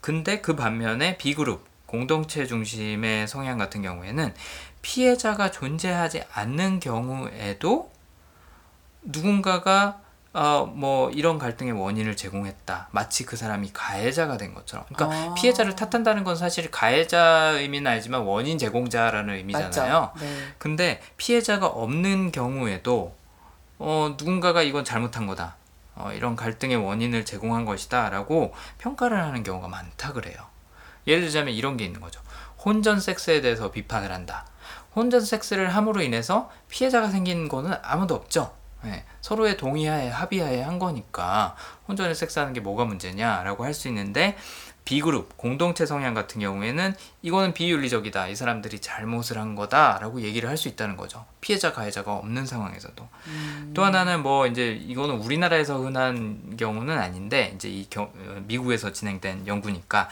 근데 그 반면에 B그룹, 공동체 중심의 성향 같은 경우에는 피해자가 존재하지 않는 경우에도 누군가가 어, 뭐 이런 갈등의 원인을 제공했다. 마치 그 사람이 가해자가 된 것처럼. 그러니까
아.
피해자를 탓한다는 건 사실 가해자 의미는 알지만 원인 제공자라는 의미잖아요.
네.
근데 피해자가 없는 경우에도 어, 누군가가 이건 잘못한 거다. 어, 이런 갈등의 원인을 제공한 것이다. 라고 평가를 하는 경우가 많다 그래요. 예를 들자면 이런 게 있는 거죠. 혼전 섹스에 대해서 비판을 한다. 혼전 섹스를 함으로 인해서 피해자가 생긴 거는 아무도 없죠. 예, 서로의 동의하에 합의하에 한 거니까 혼전을 섹스하는 게 뭐가 문제냐라고 할 수 있는데 B그룹 공동체 성향 같은 경우에는 이거는 비윤리적이다. 이 사람들이 잘못을 한 거다라고 얘기를 할 수 있다는 거죠. 피해자 가해자가 없는 상황에서도. 또 하나는 뭐 이제 이거는 우리나라에서 흔한 경우는 아닌데 이제 이 경, 어, 미국에서 진행된 연구니까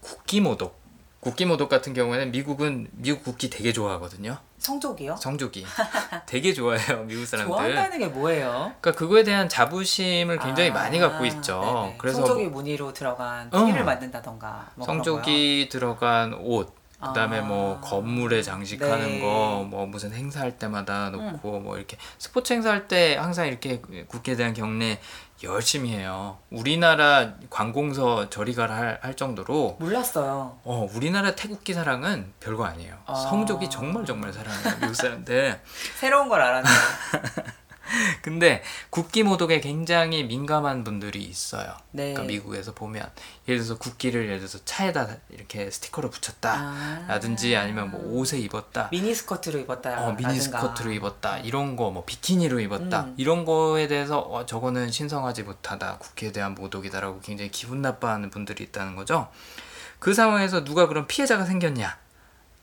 국기 모독. 국기 모독 같은 경우에는 미국은 미국 국기 되게 좋아하거든요.
성족이요?
성조기 되게 좋아해요 미국 사람들.
좋아한다는 게 뭐예요?
그러니까 그거에 대한 자부심을 굉장히
아,
많이 갖고 있죠.
네네.
그래서
성족이 무늬로 들어간
어.
티를 만든다던가 뭐
성족이 들어간 옷, 그다음에
아.
뭐 건물에 장식하는
네. 음.
거, 뭐 무슨 행사할 때마다 놓고 뭐 이렇게 스포츠 행사할 때 항상 이렇게 국회에 대한 경례 열심히 해요. 우리나라 관공서 저리 가라 할, 할 정도로.
몰랐어요.
어 우리나라 태국기 사랑은 별거 아니에요.
아.
성족이 정말 정말 사랑해요 미국 사람들.
새로운 걸 알았네요.
근데 국기 모독에 굉장히 민감한 분들이 있어요.
네.
그러니까 미국에서 보면 예를 들어서 국기를 예를 들어서 차에다 이렇게 스티커를 붙였다.
아.
라든지 아니면 뭐 옷에 입었다.
미니 스커트로 입었다.
어, 미니 스커트로 입었다. 이런 거 뭐 비키니로 입었다.
음.
이런 거에 대해서 어, 저거는 신성하지 못하다. 국기에 대한 모독이다라고 굉장히 기분 나빠하는 분들이 있다는 거죠. 그 상황에서 누가 그런 피해자가 생겼냐?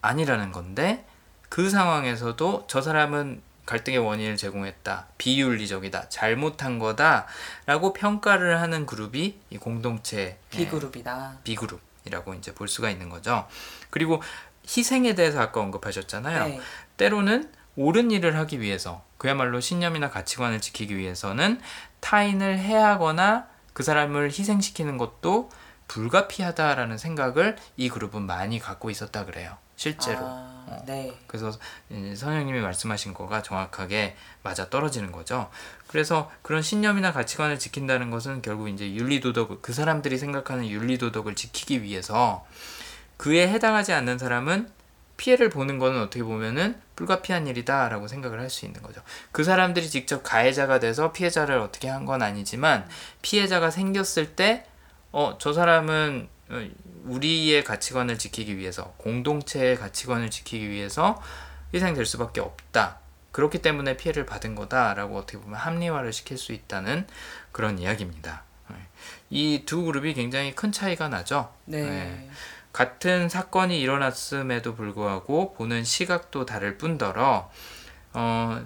아니라는 건데 그 상황에서도 저 사람은 갈등의 원인을 제공했다. 비윤리적이다. 잘못한 거다라고 평가를 하는 그룹이 이 공동체 예,
비그룹이다.
B그룹이라고 이제 볼 수가 있는 거죠. 그리고 희생에 대해서 아까 언급하셨잖아요.
네.
때로는 옳은 일을 하기 위해서 그야말로 신념이나 가치관을 지키기 위해서는 타인을 해하거나 그 사람을 희생시키는 것도 불가피하다라는 생각을 이 그룹은 많이 갖고 있었다 그래요. 실제로.
아, 네.
그래서 선생님이 말씀하신 거가 정확하게 맞아 떨어지는 거죠. 그래서 그런 신념이나 가치관을 지킨다는 것은 결국 이제 윤리도덕, 그 사람들이 생각하는 윤리도덕을 지키기 위해서 그에 해당하지 않는 사람은 피해를 보는 거는 어떻게 보면은 불가피한 일이다라고 생각을 할 수 있는 거죠. 그 사람들이 직접 가해자가 돼서 피해자를 어떻게 한 건 아니지만 피해자가 생겼을 때, 어, 저 사람은 어, 우리의 가치관을 지키기 위해서, 공동체의 가치관을 지키기 위해서 희생될 수밖에 없다. 그렇기 때문에 피해를 받은 거다라고 어떻게 보면 합리화를 시킬 수 있다는 그런 이야기입니다. 이 두 그룹이 굉장히 큰 차이가 나죠.
네.
네. 같은 사건이 일어났음에도 불구하고 보는 시각도 다를 뿐더러 어,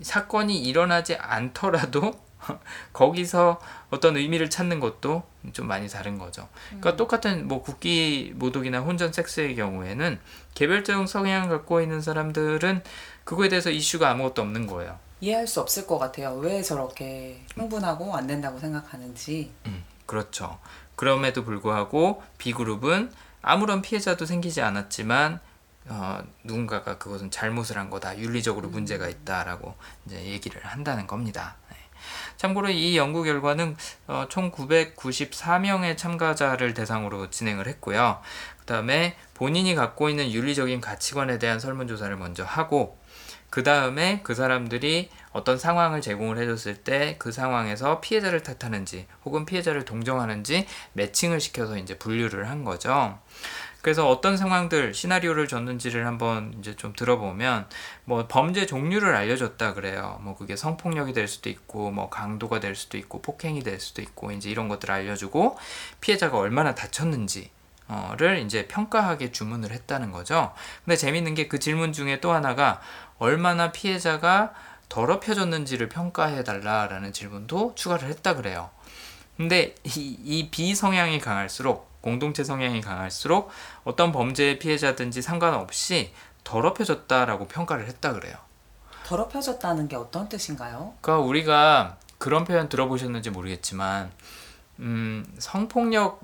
사건이 일어나지 않더라도 거기서 어떤 의미를 찾는 것도 좀 많이 다른 거죠. 그러니까 똑같은 뭐 국기 모독이나 혼전 섹스의 경우에는 개별적 성향을 갖고 있는 사람들은 그거에 대해서 이슈가 아무것도 없는 거예요.
이해할 수 없을 것 같아요. 왜 저렇게 흥분하고 안 된다고 생각하는지.
음, 그렇죠. 그럼에도 불구하고 B그룹은 아무런 피해자도 생기지 않았지만 어, 누군가가 그것은 잘못을 한 거다, 윤리적으로 문제가 있다라고 이제 얘기를 한다는 겁니다. 네. 참고로 이 연구 결과는 어, 총 994명의 참가자를 대상으로 진행을 했고요. 그 다음에 본인이 갖고 있는 윤리적인 가치관에 대한 설문조사를 먼저 하고 그 다음에 그 사람들이 어떤 상황을 제공을 해줬을 때 그 상황에서 피해자를 탓하는지 혹은 피해자를 동정하는지 매칭을 시켜서 이제 분류를 한 거죠. 그래서 어떤 상황들 시나리오를 줬는지를 한번 이제 좀 들어보면 뭐 범죄 종류를 알려줬다 그래요. 뭐 그게 성폭력이 될 수도 있고 뭐 강도가 될 수도 있고 폭행이 될 수도 있고 이제 이런 것들을 알려주고 피해자가 얼마나 다쳤는지 어를 이제 평가하게 주문을 했다는 거죠. 근데 재밌는 게 그 질문 중에 또 하나가 얼마나 피해자가 더럽혀졌는지를 평가해 달라라는 질문도 추가를 했다 그래요. 근데 이, 이 비성향이 강할수록 공동체 성향이 강할수록 어떤 범죄의 피해자든지 상관없이 더럽혀졌다라고 평가를 했다 그래요.
더럽혀졌다는 게 어떤 뜻인가요?
그러니까 우리가 그런 표현 들어보셨는지 모르겠지만 음, 성폭력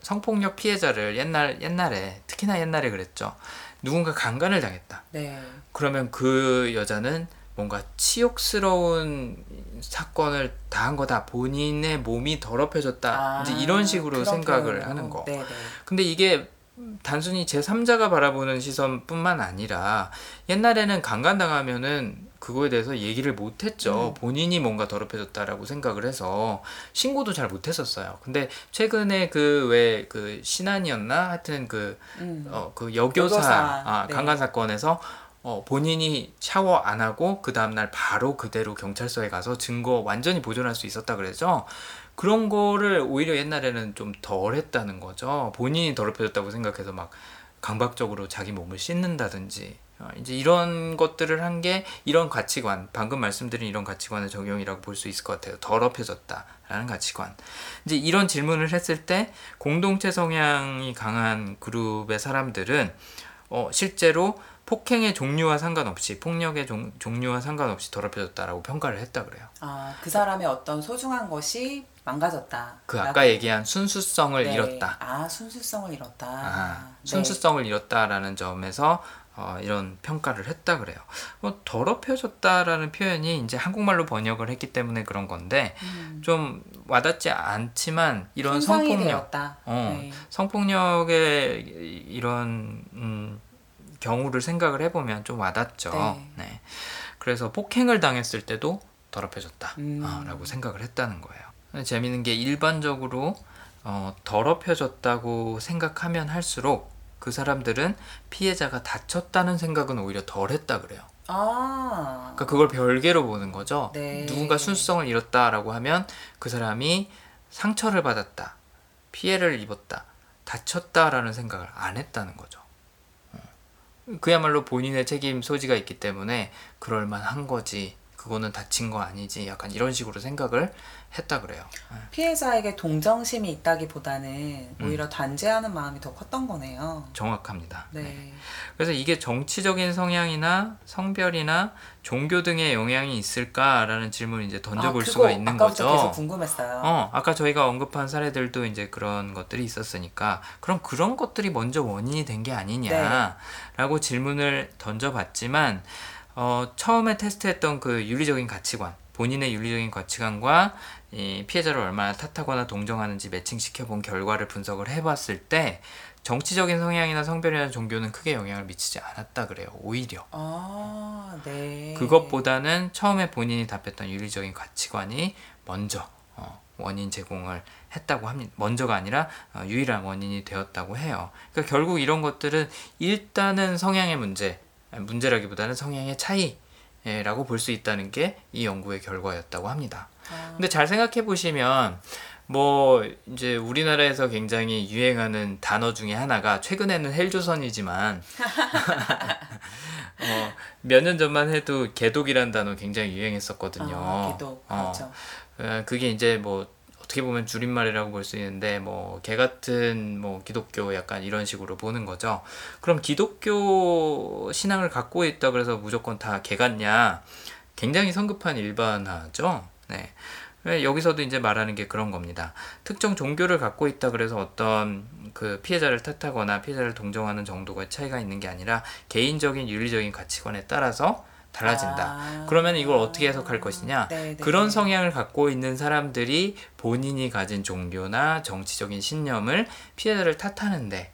성폭력 피해자를 옛날 옛날에 특히나 옛날에 그랬죠. 누군가 강간을 당했다.
네.
그러면 그 여자는 뭔가 치욕스러운 사건을 당한 거다. 본인의 몸이 더럽혀졌다. 이제 이런 식으로
아,
생각을
표현으로.
하는 거.
네네.
근데 이게 단순히 제3자가 바라보는 시선뿐만 아니라 옛날에는 강간 당하면은 그거에 대해서 얘기를 못했죠.
음.
본인이 뭔가 더럽혀졌다라고 생각을 해서 신고도 잘 못했었어요. 근데 최근에 그 왜그 신안이었나 하여튼 그
음.
어, 그 여교사,
여교사,
아,
네.
강간 사건에서 어, 본인이 샤워 안 하고 그 다음날 바로 그대로 경찰서에 가서 증거 완전히 보존할 수 있었다 그래죠. 그런 거를 오히려 옛날에는 좀 덜 했다는 거죠. 본인이 더럽혀졌다고 생각해서 막 강박적으로 자기 몸을 씻는다든지 어, 이제 이런 것들을 한 게 이런 가치관 방금 말씀드린 이런 가치관의 적용이라고 볼 수 있을 것 같아요. 더럽혀졌다라는 가치관. 이제 이런 질문을 했을 때 공동체 성향이 강한 그룹의 사람들은 어, 실제로 폭행의 종류와 상관없이 폭력의 종, 종류와 상관없이 더럽혀졌다라고 평가를 했다 그래요.
아, 그 사람의 어떤 소중한 것이 망가졌다.
그. 아까 얘기한 순수성을
네.
잃었다.
아, 순수성을 잃었다.
아,
네.
순수성을 잃었다라는 점에서 어, 이런 평가를 했다 그래요. 뭐 더럽혀졌다라는 표현이 이제 한국말로 번역을 했기 때문에 그런 건데
음.
좀 와닿지 않지만 이런 성폭력,
되었다.
어,
네.
성폭력의 이런 음, 경우를 생각을 해보면 좀 와닿죠.
네.
네. 그래서 폭행을 당했을 때도 더럽혀졌다라고
음.
생각을 했다는 거예요. 재밌는 게 일반적으로 어, 더럽혀졌다고 생각하면 할수록 그 사람들은 피해자가 다쳤다는 생각은 오히려 덜 했다 그래요.
아.
그러니까 그걸 별개로 보는 거죠.
네.
누군가 순수성을 잃었다라고 하면 그 사람이 상처를 받았다, 피해를 입었다, 다쳤다라는 생각을 안 했다는 거죠. 어. 그야말로 본인의 책임 소지가 있기 때문에 그럴 만한 거지. 그거는 다친 거 아니지. 약간 이런 식으로 생각을 했다 그래요.
피해자에게 동정심이 있다기보다는
음.
오히려 단죄하는 마음이 더 컸던 거네요.
정확합니다.
네.
그래서 이게 정치적인 성향이나 성별이나 종교 등의 영향이 있을까라는 질문을 이제 던져볼
아,
수가 있는 거죠.
계속 궁금했어요.
어, 아까 저희가 언급한 사례들도 이제 그런 것들이 있었으니까 그럼 그런 것들이 먼저 원인이 된게
네.
아니냐라고 질문을 던져봤지만 어, 처음에 테스트했던 그 윤리적인 가치관, 본인의 윤리적인 가치관과 이 피해자를 얼마나 탓하거나 동정하는지 매칭시켜 본 결과를 분석을 해봤을 때 정치적인 성향이나 성별이나 종교는 크게 영향을 미치지 않았다 그래요. 오히려.
아, 네.
그것보다는 처음에 본인이 답했던 윤리적인 가치관이 먼저 어, 원인 제공을 했다고 합니다. 먼저가 아니라 어, 유일한 원인이 되었다고 해요. 그러니까 결국 이런 것들은 일단은 성향의 문제, 문제라기보다는 성향의 차이라고 볼 수 있다는 게 이 연구의 결과였다고 합니다.
아,
근데 잘 생각해 보시면 뭐 이제 우리나라에서 굉장히 유행하는 단어 중에 하나가 최근에는 헬조선이지만 어, 몇 년 전만 해도 개독이란 단어 굉장히 유행했었거든요.
아, 기도.
어,
그렇죠.
어, 그게 이제 뭐 어떻게 보면 줄임말이라고 볼 수 있는데 뭐 개 같은 뭐 기독교 약간 이런 식으로 보는 거죠. 그럼 기독교 신앙을 갖고 있다 그래서 무조건 다 개 같냐? 굉장히 성급한 일반화죠. 네. 왜 여기서도 이제 말하는 게 그런 겁니다. 특정 종교를 갖고 있다 그래서 어떤 그 피해자를 탓하거나 피해자를 동정하는 정도가 차이가 있는 게 아니라 개인적인 윤리적인 가치관에 따라서 달라진다.
아.
그러면 이걸 어떻게 해석할 것이냐?
네, 네.
그런 성향을 갖고 있는 사람들이 본인이 가진 종교나 정치적인 신념을 피해자를 탓하는데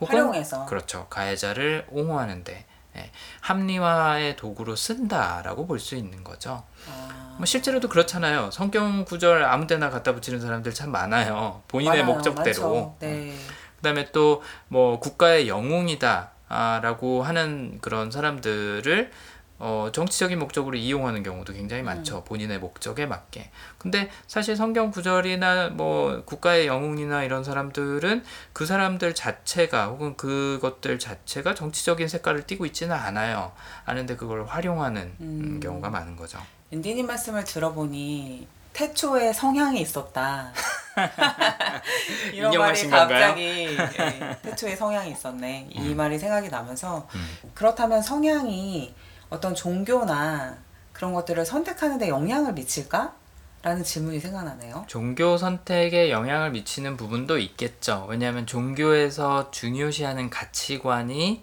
혹은
활용해서.
그렇죠 가해자를 옹호하는데 예, 합리화의 도구로 쓴다라고 볼 수 있는 거죠.
아,
뭐 실제로도 그렇잖아요. 성경 구절 아무데나 갖다 붙이는 사람들 참 많아요. 본인의
많아요,
목적대로.
많죠. 네.
그다음에 또 뭐 국가의 영웅이다라고 하는 그런 사람들을 어, 정치적인 목적으로 이용하는 경우도 굉장히 많죠. 본인의 목적에 맞게. 근데 사실 성경 구절이나 뭐 국가의 영웅이나 이런 사람들은 그 사람들 자체가 혹은 그것들 자체가 정치적인 색깔을 띠고 있지는 않아요. 아는데 그걸 활용하는
음.
경우가 많은 거죠.
인디님 말씀을 들어보니 태초에 성향이 있었다. 이런 말이? 갑자기 예, 태초에 성향이 있었네. 이 말이 생각이 나면서
음.
그렇다면 성향이 어떤 종교나 그런 것들을 선택하는 데 영향을 미칠까? 라는 질문이 생각나네요.
종교 선택에 영향을 미치는 부분도 있겠죠. 왜냐하면 종교에서 중요시하는 가치관이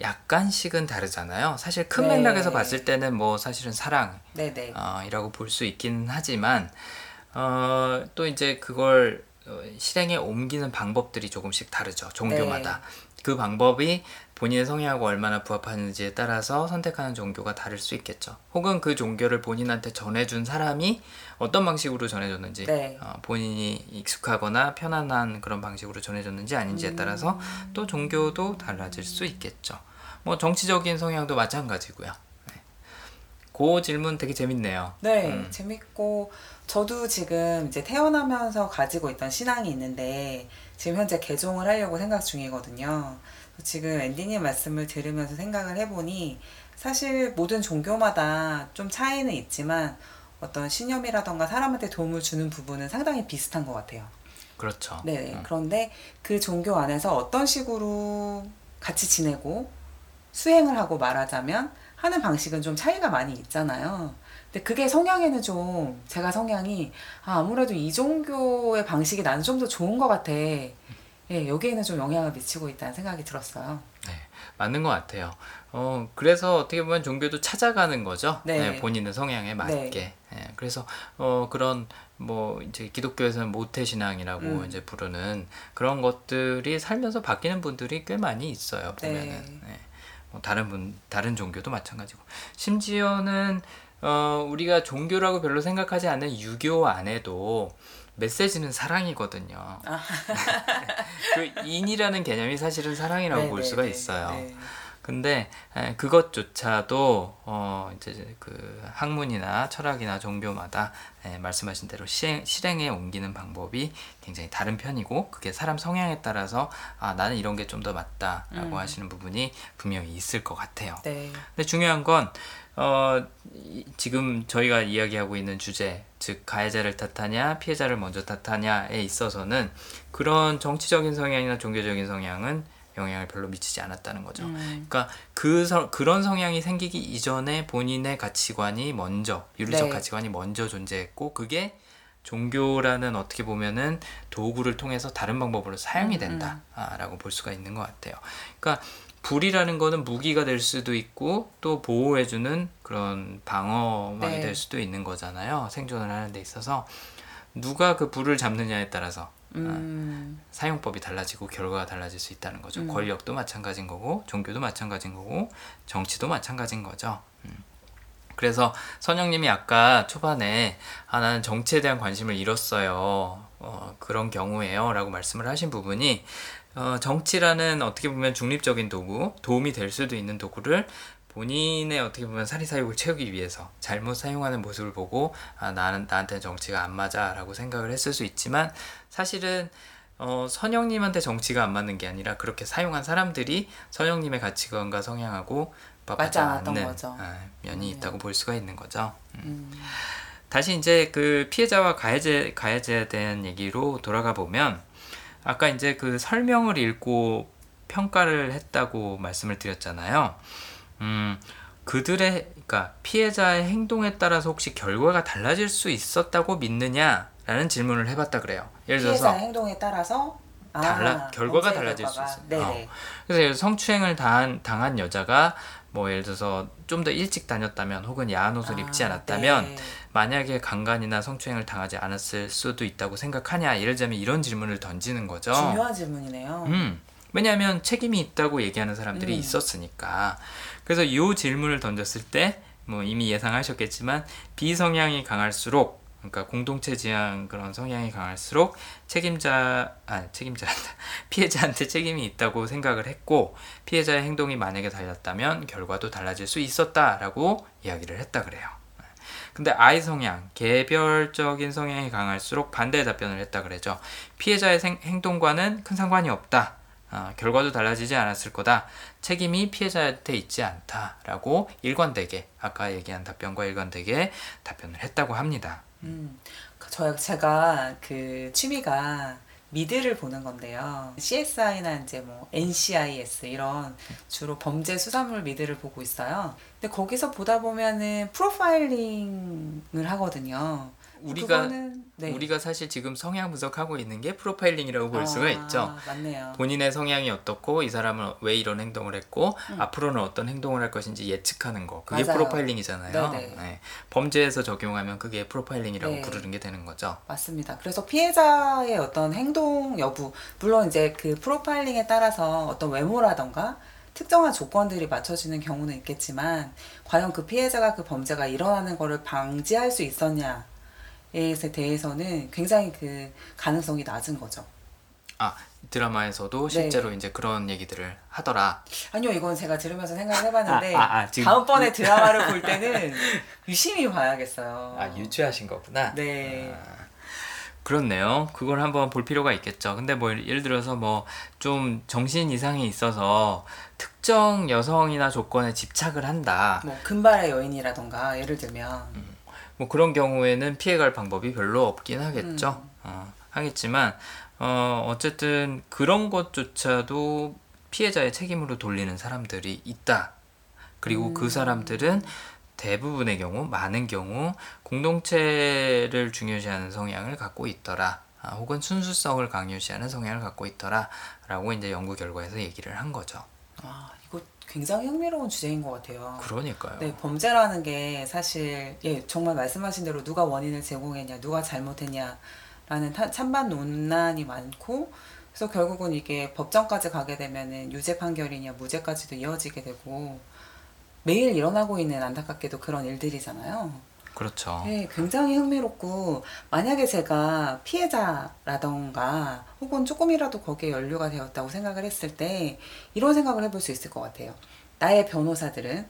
약간씩은 다르잖아요. 사실 큰
네.
맥락에서 봤을 때는 뭐 사실은 사랑. 어, 이라고 볼 수 있긴 하지만 어, 또 이제 그걸 어, 실행에 옮기는 방법들이 조금씩 다르죠. 종교마다. 그 방법이 본인의 성향하고 얼마나 부합하는지에 따라서 선택하는 종교가 다를 수 있겠죠. 혹은 그 종교를 본인한테 전해준 사람이 어떤 방식으로 전해줬는지,
네.
어, 본인이 익숙하거나 편안한 그런 방식으로 전해줬는지 아닌지에 따라서 또 종교도 달라질 수 있겠죠. 뭐 정치적인 성향도 마찬가지고요. 네. 그 질문 되게 재밌네요.
네,
음.
재밌고 저도 지금 이제 태어나면서 가지고 있던 신앙이 있는데 지금 현재 개종을 하려고 생각 중이거든요. 지금 앤디님 말씀을 들으면서 생각을 해보니 사실 모든 종교마다 좀 차이는 있지만 어떤 신념이라던가 사람한테 도움을 주는 부분은 상당히 비슷한 것 같아요.
그렇죠.
네.
음.
그런데 그 종교 안에서 어떤 식으로 같이 지내고 수행을 하고 말하자면 하는 방식은 좀 차이가 많이 있잖아요. 근데 그게 성향에는 좀 제가 성향이 아, 아무래도 이 종교의 방식이 나는 좀 더 좋은 것 같아. 예, 여기에는 좀 영향을 미치고 있다는 생각이 들었어요.
네, 맞는 것 같아요. 어, 그래서 어떻게 보면 종교도 찾아가는 거죠.
네.
본인의 성향에 맞게. 예, 그래서 어, 그런 뭐 이제 기독교에서는 모태 신앙이라고
음.
이제 부르는 그런 것들이 살면서 바뀌는 분들이 꽤 많이 있어요. 보면은.
네.
예. 뭐 다른 분 다른 종교도 마찬가지고. 심지어는 어, 우리가 종교라고 별로 생각하지 않는 유교 안에도 메시지는 사랑이거든요.
아.
그 인이라는 개념이 사실은 사랑이라고
네,
볼
네,
수가
네,
있어요.
네.
근데 에, 그것조차도 어 이제 그 학문이나 철학이나 종교마다 에, 말씀하신 대로 시행, 실행에 옮기는 방법이 굉장히 다른 편이고 그게 사람 성향에 따라서 아 나는 이런 게 좀 더 맞다라고
음.
하시는 부분이 분명히 있을 것 같아요.
네.
근데 중요한 건 어, 이- 지금 저희가 이야기하고 있는 주제, 즉 가해자를 탓하냐, 피해자를 먼저 탓하냐에 있어서는 그런 정치적인 성향이나 종교적인 성향은 영향을 별로 미치지 않았다는 거죠.
음.
그러니까 그 서- 그런 성향이 생기기 이전에 본인의 가치관이 먼저 윤리적
네.
가치관이 먼저 존재했고 그게 종교라는 어떻게 보면은 도구를 통해서 다른 방법으로 사용이
음,
된다라고 볼 수가 있는 것 같아요. 그러니까 불이라는 거는 무기가 될 수도 있고 또 보호해주는 그런 방어막이
네.
될 수도 있는 거잖아요. 생존을 하는 데 있어서 누가 그 불을 잡느냐에 따라서
음.
사용법이 달라지고 결과가 달라질 수 있다는 거죠.
음.
권력도 마찬가지인 거고 종교도 마찬가지인 거고 정치도 마찬가지인 거죠. 음. 그래서 선영님이 아까 초반에 아 나는 정치에 대한 관심을 잃었어요. 어, 그런 경우에요 라고 말씀을 하신 부분이 어, 정치라는 어떻게 보면 중립적인 도구, 도움이 될 수도 있는 도구를 본인의 어떻게 보면 사리사욕을 채우기 위해서 잘못 사용하는 모습을 보고 아 나는 나한테 정치가 안 맞아라고 생각을 했을 수 있지만 사실은 어, 선영님한테 정치가 안 맞는 게 아니라 그렇게 사용한 사람들이 선영님의 가치관과 성향하고
맞지 않았던 거죠.
아, 면이 있다고 볼 수가 있는 거죠.
음.
다시 이제 그 피해자와 가해자 가해자에 대한 얘기로 돌아가 보면 아까 이제 그 설명을 읽고 평가를 했다고 말씀을 드렸잖아요. 음, 그들의 그러니까 피해자의 행동에 따라서 혹시 결과가 달라질 수 있었다고 믿느냐라는 질문을 해봤다 그래요. 예를 들어서
피해자의 행동에 따라서 아,
달라- 결과가
범죄의
달라질 수
결과가.
있어요.
네네.
그래서 성추행을 당한, 당한 여자가 뭐 예를 들어서 좀 더 일찍 다녔다면 혹은 야한 옷을 입지
아,
않았다면
네.
만약에 강간이나 성추행을 당하지 않았을 수도 있다고 생각하냐 예를 들자면 이런 질문을 던지는 거죠.
중요한 질문이네요.
음, 왜냐하면 책임이 있다고 얘기하는 사람들이
음.
있었으니까. 그래서 이 질문을 던졌을 때 뭐 이미 예상하셨겠지만 비성향이 강할수록 그러니까 공동체 지향 그런 성향이 강할수록 책임자 아 책임자한테 피해자한테 책임이 있다고 생각을 했고 피해자의 행동이 만약에 달랐다면 결과도 달라질 수 있었다라고 이야기를 했다 그래요. 근데 I 성향, 개별적인 성향이 강할수록 반대의 답변을 했다 그래죠. 피해자의 생- 행동과는 큰 상관이 없다. 아, 결과도 달라지지 않았을 거다. 책임이 피해자한테 있지 않다라고 일관되게 아까 얘기한 답변과 일관되게 답변을 했다고 합니다.
음, 저 제가 그 취미가 미드를 보는 건데요. CSI나 이제 뭐 NCIS 이런 주로 범죄 수사물 미드를 보고 있어요. 근데 거기서 보다 보면은 프로파일링을 하거든요.
우리가
그거는, 네.
우리가 사실 지금 성향 분석하고 있는 게 프로파일링이라고 볼 수가
아,
있죠.
맞네요.
본인의 성향이 어떻고 이 사람은 왜 이런 행동을 했고
음.
앞으로는 어떤 행동을 할 것인지 예측하는 거 그게
맞아요.
프로파일링이잖아요.
네네.
네. 범죄에서 적용하면 그게 프로파일링이라고
네.
부르는 게 되는 거죠.
맞습니다. 그래서 피해자의 어떤 행동 여부, 물론 이제 그 프로파일링에 따라서 어떤 외모라던가 특정한 조건들이 맞춰지는 경우는 있겠지만 과연 그 피해자가 그 범죄가 일어나는 거를 방지할 수 있었냐 에 대해서는 굉장히 그 가능성이 낮은 거죠.
아 드라마에서도
네.
실제로 이제 그런 얘기들을 하더라.
아니요, 이건 제가 들으면서 생각을 해봤는데
아, 아, 아, 지금
다음번에 드라마를 볼 때는 유심히 봐야겠어요.
아 유추하신 거구나.
네.
아, 그렇네요. 그걸 한번 볼 필요가 있겠죠. 근데 뭐 예를 들어서 뭐 좀 정신 이상이 있어서 특정 여성이나 조건에 집착을 한다.
뭐 금발의 여인이라던가 예를 들면
뭐 그런 경우에는 피해갈 방법이 별로 없긴 하겠죠.
음.
어, 하겠지만 어, 어쨌든 그런 것조차도 피해자의 책임으로 돌리는 사람들이 있다. 그리고
음.
그 사람들은 대부분의 경우, 많은 경우 공동체를 중요시하는 성향을 갖고 있더라. 아, 혹은 순수성을 강요시하는 성향을 갖고 있더라라고 이제 연구 결과에서 얘기를 한 거죠.
아 이거 굉장히 흥미로운 주제인 것 같아요.
그러니까요.
네, 범죄라는 게 사실 예 정말 말씀하신 대로 누가 원인을 제공했냐, 누가 잘못했냐라는 타- 찬반 논란이 많고 그래서 결국은 이게 법정까지 가게 되면은 유죄 판결이냐 무죄까지도 이어지게 되고 매일 일어나고 있는 안타깝게도 그런 일들이잖아요.
그렇죠.
네, 굉장히 흥미롭고 만약에 제가 피해자라던가 혹은 조금이라도 거기에 연루가 되었다고 생각을 했을 때 이런 생각을 해볼 수 있을 것 같아요. 나의 변호사들은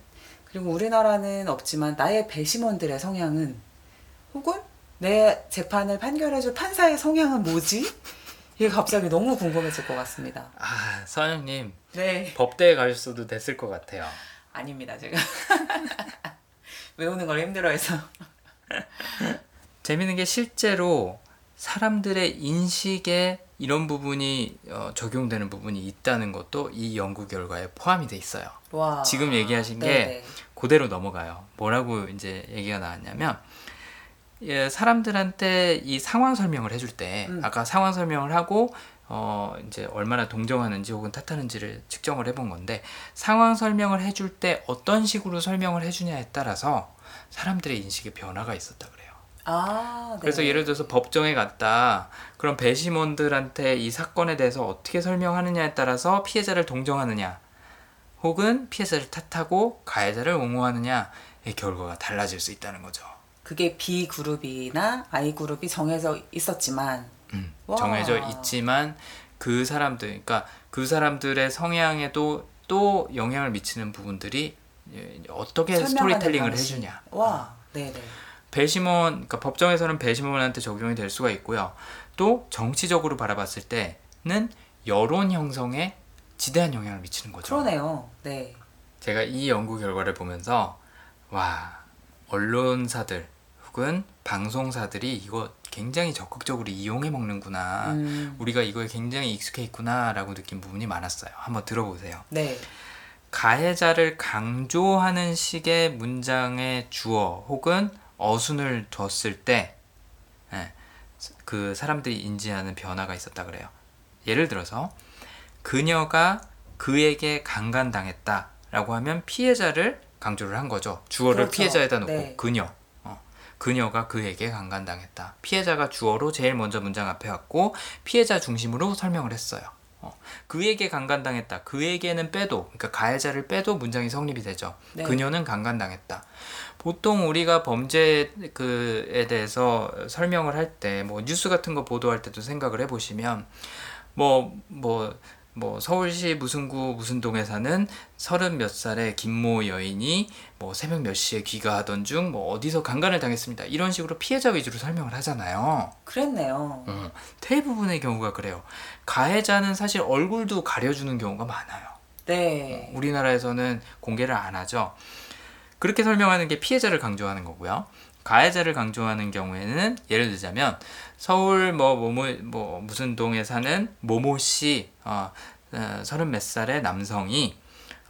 그리고 우리나라는 없지만 나의 배심원들의 성향은 혹은 내 재판을 판결해줄 판사의 성향은 뭐지? 이게 갑자기 너무 궁금해질 것 같습니다.
아, 서영님
네.
법대에 가셨어도 됐을 것 같아요.
아닙니다, 제가. 외우는 걸 힘들어해서.
재밌는 게 실제로 사람들의 인식에 이런 부분이 어, 적용되는 부분이 있다는 것도 이 연구 결과에 포함이 돼 있어요.
와.
지금 얘기하신 게
네네.
그대로 넘어가요. 뭐라고 이제 얘기가 나왔냐면 예, 사람들한테 이 상황 설명을 해줄 때
음.
아까 상황 설명을 하고 어 이제 얼마나 동정하는지 혹은 탓하는지를 측정을 해본 건데 상황 설명을 해줄 때 어떤 식으로 설명을 해주냐에 따라서 사람들의 인식에 변화가 있었다 그래요.
아,
그래서
네네.
예를 들어서 법정에 갔다 그럼 배심원들한테 이 사건에 대해서 어떻게 설명하느냐에 따라서 피해자를 동정하느냐 혹은 피해자를 탓하고 가해자를 옹호하느냐의 결과가 달라질 수 있다는 거죠.
그게 B 그룹이나 I 그룹이 정해져 있었지만
음,
와.
정해져 있지만 그 사람들, 그러니까 그 사람들의 성향에도 또 영향을 미치는 부분들이 예, 어떻게 스토리텔링을
방식.
해주냐.
와, 네 네.
배심원, 그러니까 법정에서는 배심원한테 적용이 될 수가 있고요. 또 정치적으로 바라봤을 때는 여론 형성에 지대한 영향을 미치는 거죠.
그러네요. 네.
제가 이 연구 결과를 보면서 와 언론사들 혹은 방송사들이 이거 굉장히 적극적으로 이용해 먹는구나.
음,
우리가 이거에 굉장히 익숙해 있구나라고 느낀 부분이 많았어요. 한번 들어보세요.
네.
가해자를 강조하는 식의 문장의 주어 혹은 어순을 뒀을 때, 예, 그 사람들이 인지하는 변화가 있었다 그래요. 예를 들어서, 그녀가 그에게 강간당했다 라고 하면 피해자를 강조를 한 거죠. 주어를
그렇죠.
피해자에다 놓고
네.
그녀. 어, 그녀가 그에게 강간당했다. 피해자가 주어로 제일 먼저 문장 앞에 왔고 피해자 중심으로 설명을 했어요. 어, 그에게 강간당했다. 그에게는 빼도, 그러니까 가해자를 빼도 문장이 성립이 되죠.
네.
그녀는 강간당했다. 보통 우리가 범죄 그에 대해서 설명을 할 때, 뭐 뉴스 같은 거 보도할 때도 생각을 해보시면, 뭐, 뭐, 뭐 서울시 무슨 구 무슨 동에 사는 서른 몇 살의 김모 여인이 뭐 새벽 몇 시에 귀가하던 중 뭐 어디서 강간을 당했습니다. 이런 식으로 피해자 위주로 설명을 하잖아요.
그랬네요.
어, 대부분의 경우가 그래요. 가해자는 사실 얼굴도 가려주는 경우가 많아요.
네.
우리나라에서는 공개를 안 하죠. 그렇게 설명하는 게 피해자를 강조하는 거고요. 가해자를 강조하는 경우에는 예를 들자면 서울 뭐 뭐뭐 뭐 무슨 동에 사는 모모 씨 어, 어, 서른 몇 살의 남성이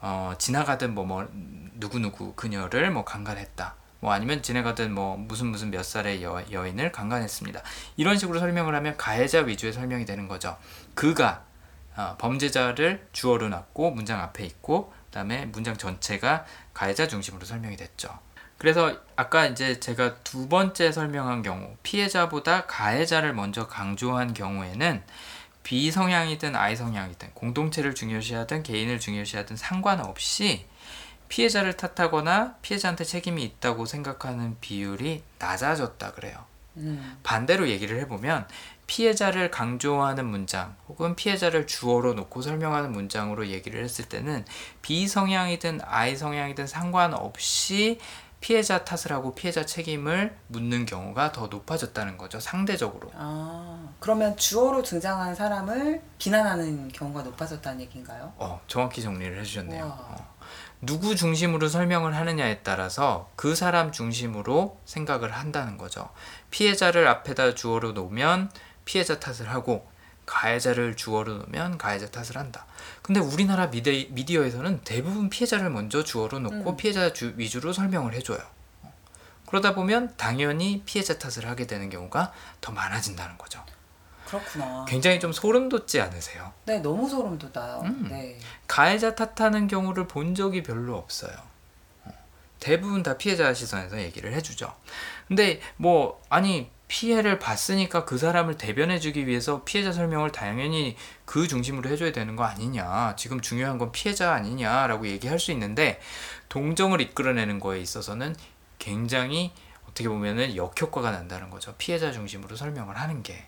어, 지나가던 뭐 뭐 누구 누구 그녀를 뭐 강간했다. 뭐 아니면 지나가던 뭐 무슨 무슨 몇 살의 여, 여인을 강간했습니다. 이런 식으로 설명을 하면 가해자 위주의 설명이 되는 거죠. 그가 어, 범죄자를 주어로 놨고 문장 앞에 있고 그다음에 문장 전체가 가해자 중심으로 설명이 됐죠. 그래서 아까 이제 제가 두 번째 설명한 경우 피해자보다 가해자를 먼저 강조한 경우에는 비성향이든 아이 성향이든 공동체를 중요시하든 개인을 중요시하든 상관없이 피해자를 탓하거나 피해자한테 책임이 있다고 생각하는 비율이 낮아졌다 그래요.
음.
반대로 얘기를 해보면 피해자를 강조하는 문장 혹은 피해자를 주어로 놓고 설명하는 문장으로 얘기를 했을 때는 비성향이든 아이 성향이든 상관없이 피해자 탓을 하고 피해자 책임을 묻는 경우가 더 높아졌다는 거죠 상대적으로
아, 그러면 주어로 등장한 사람을 비난하는 경우가 높아졌다는 얘기인가요?
어, 정확히 정리를 해주셨네요. 어. 누구 중심으로 설명을 하느냐에 따라서 그 사람 중심으로 생각을 한다는 거죠 피해자를 앞에다 주어로 놓으면 피해자 탓을 하고 가해자를 주어로 놓으면 가해자 탓을 한다. 근데 우리나라 미디, 미디어에서는 대부분 피해자를 먼저 주어로 놓고
음.
피해자 주, 위주로 설명을 해줘요. 그러다 보면 당연히 피해자 탓을 하게 되는 경우가 더 많아진다는 거죠.
그렇구나.
굉장히 좀 소름 돋지 않으세요?
네, 너무 소름 돋아요.
음.
네.
가해자 탓하는 경우를 본 적이 별로 없어요. 어, 대부분 다 피해자 시선에서 얘기를 해주죠. 근데 뭐 아니 피해를 봤으니까 그 사람을 대변해주기 위해서 피해자 설명을 당연히 그 중심으로 해줘야 되는 거 아니냐. 지금 중요한 건 피해자 아니냐라고 얘기할 수 있는데 동정을 이끌어내는 거에 있어서는 굉장히 어떻게 보면은 역효과가 난다는 거죠. 피해자 중심으로 설명을 하는 게.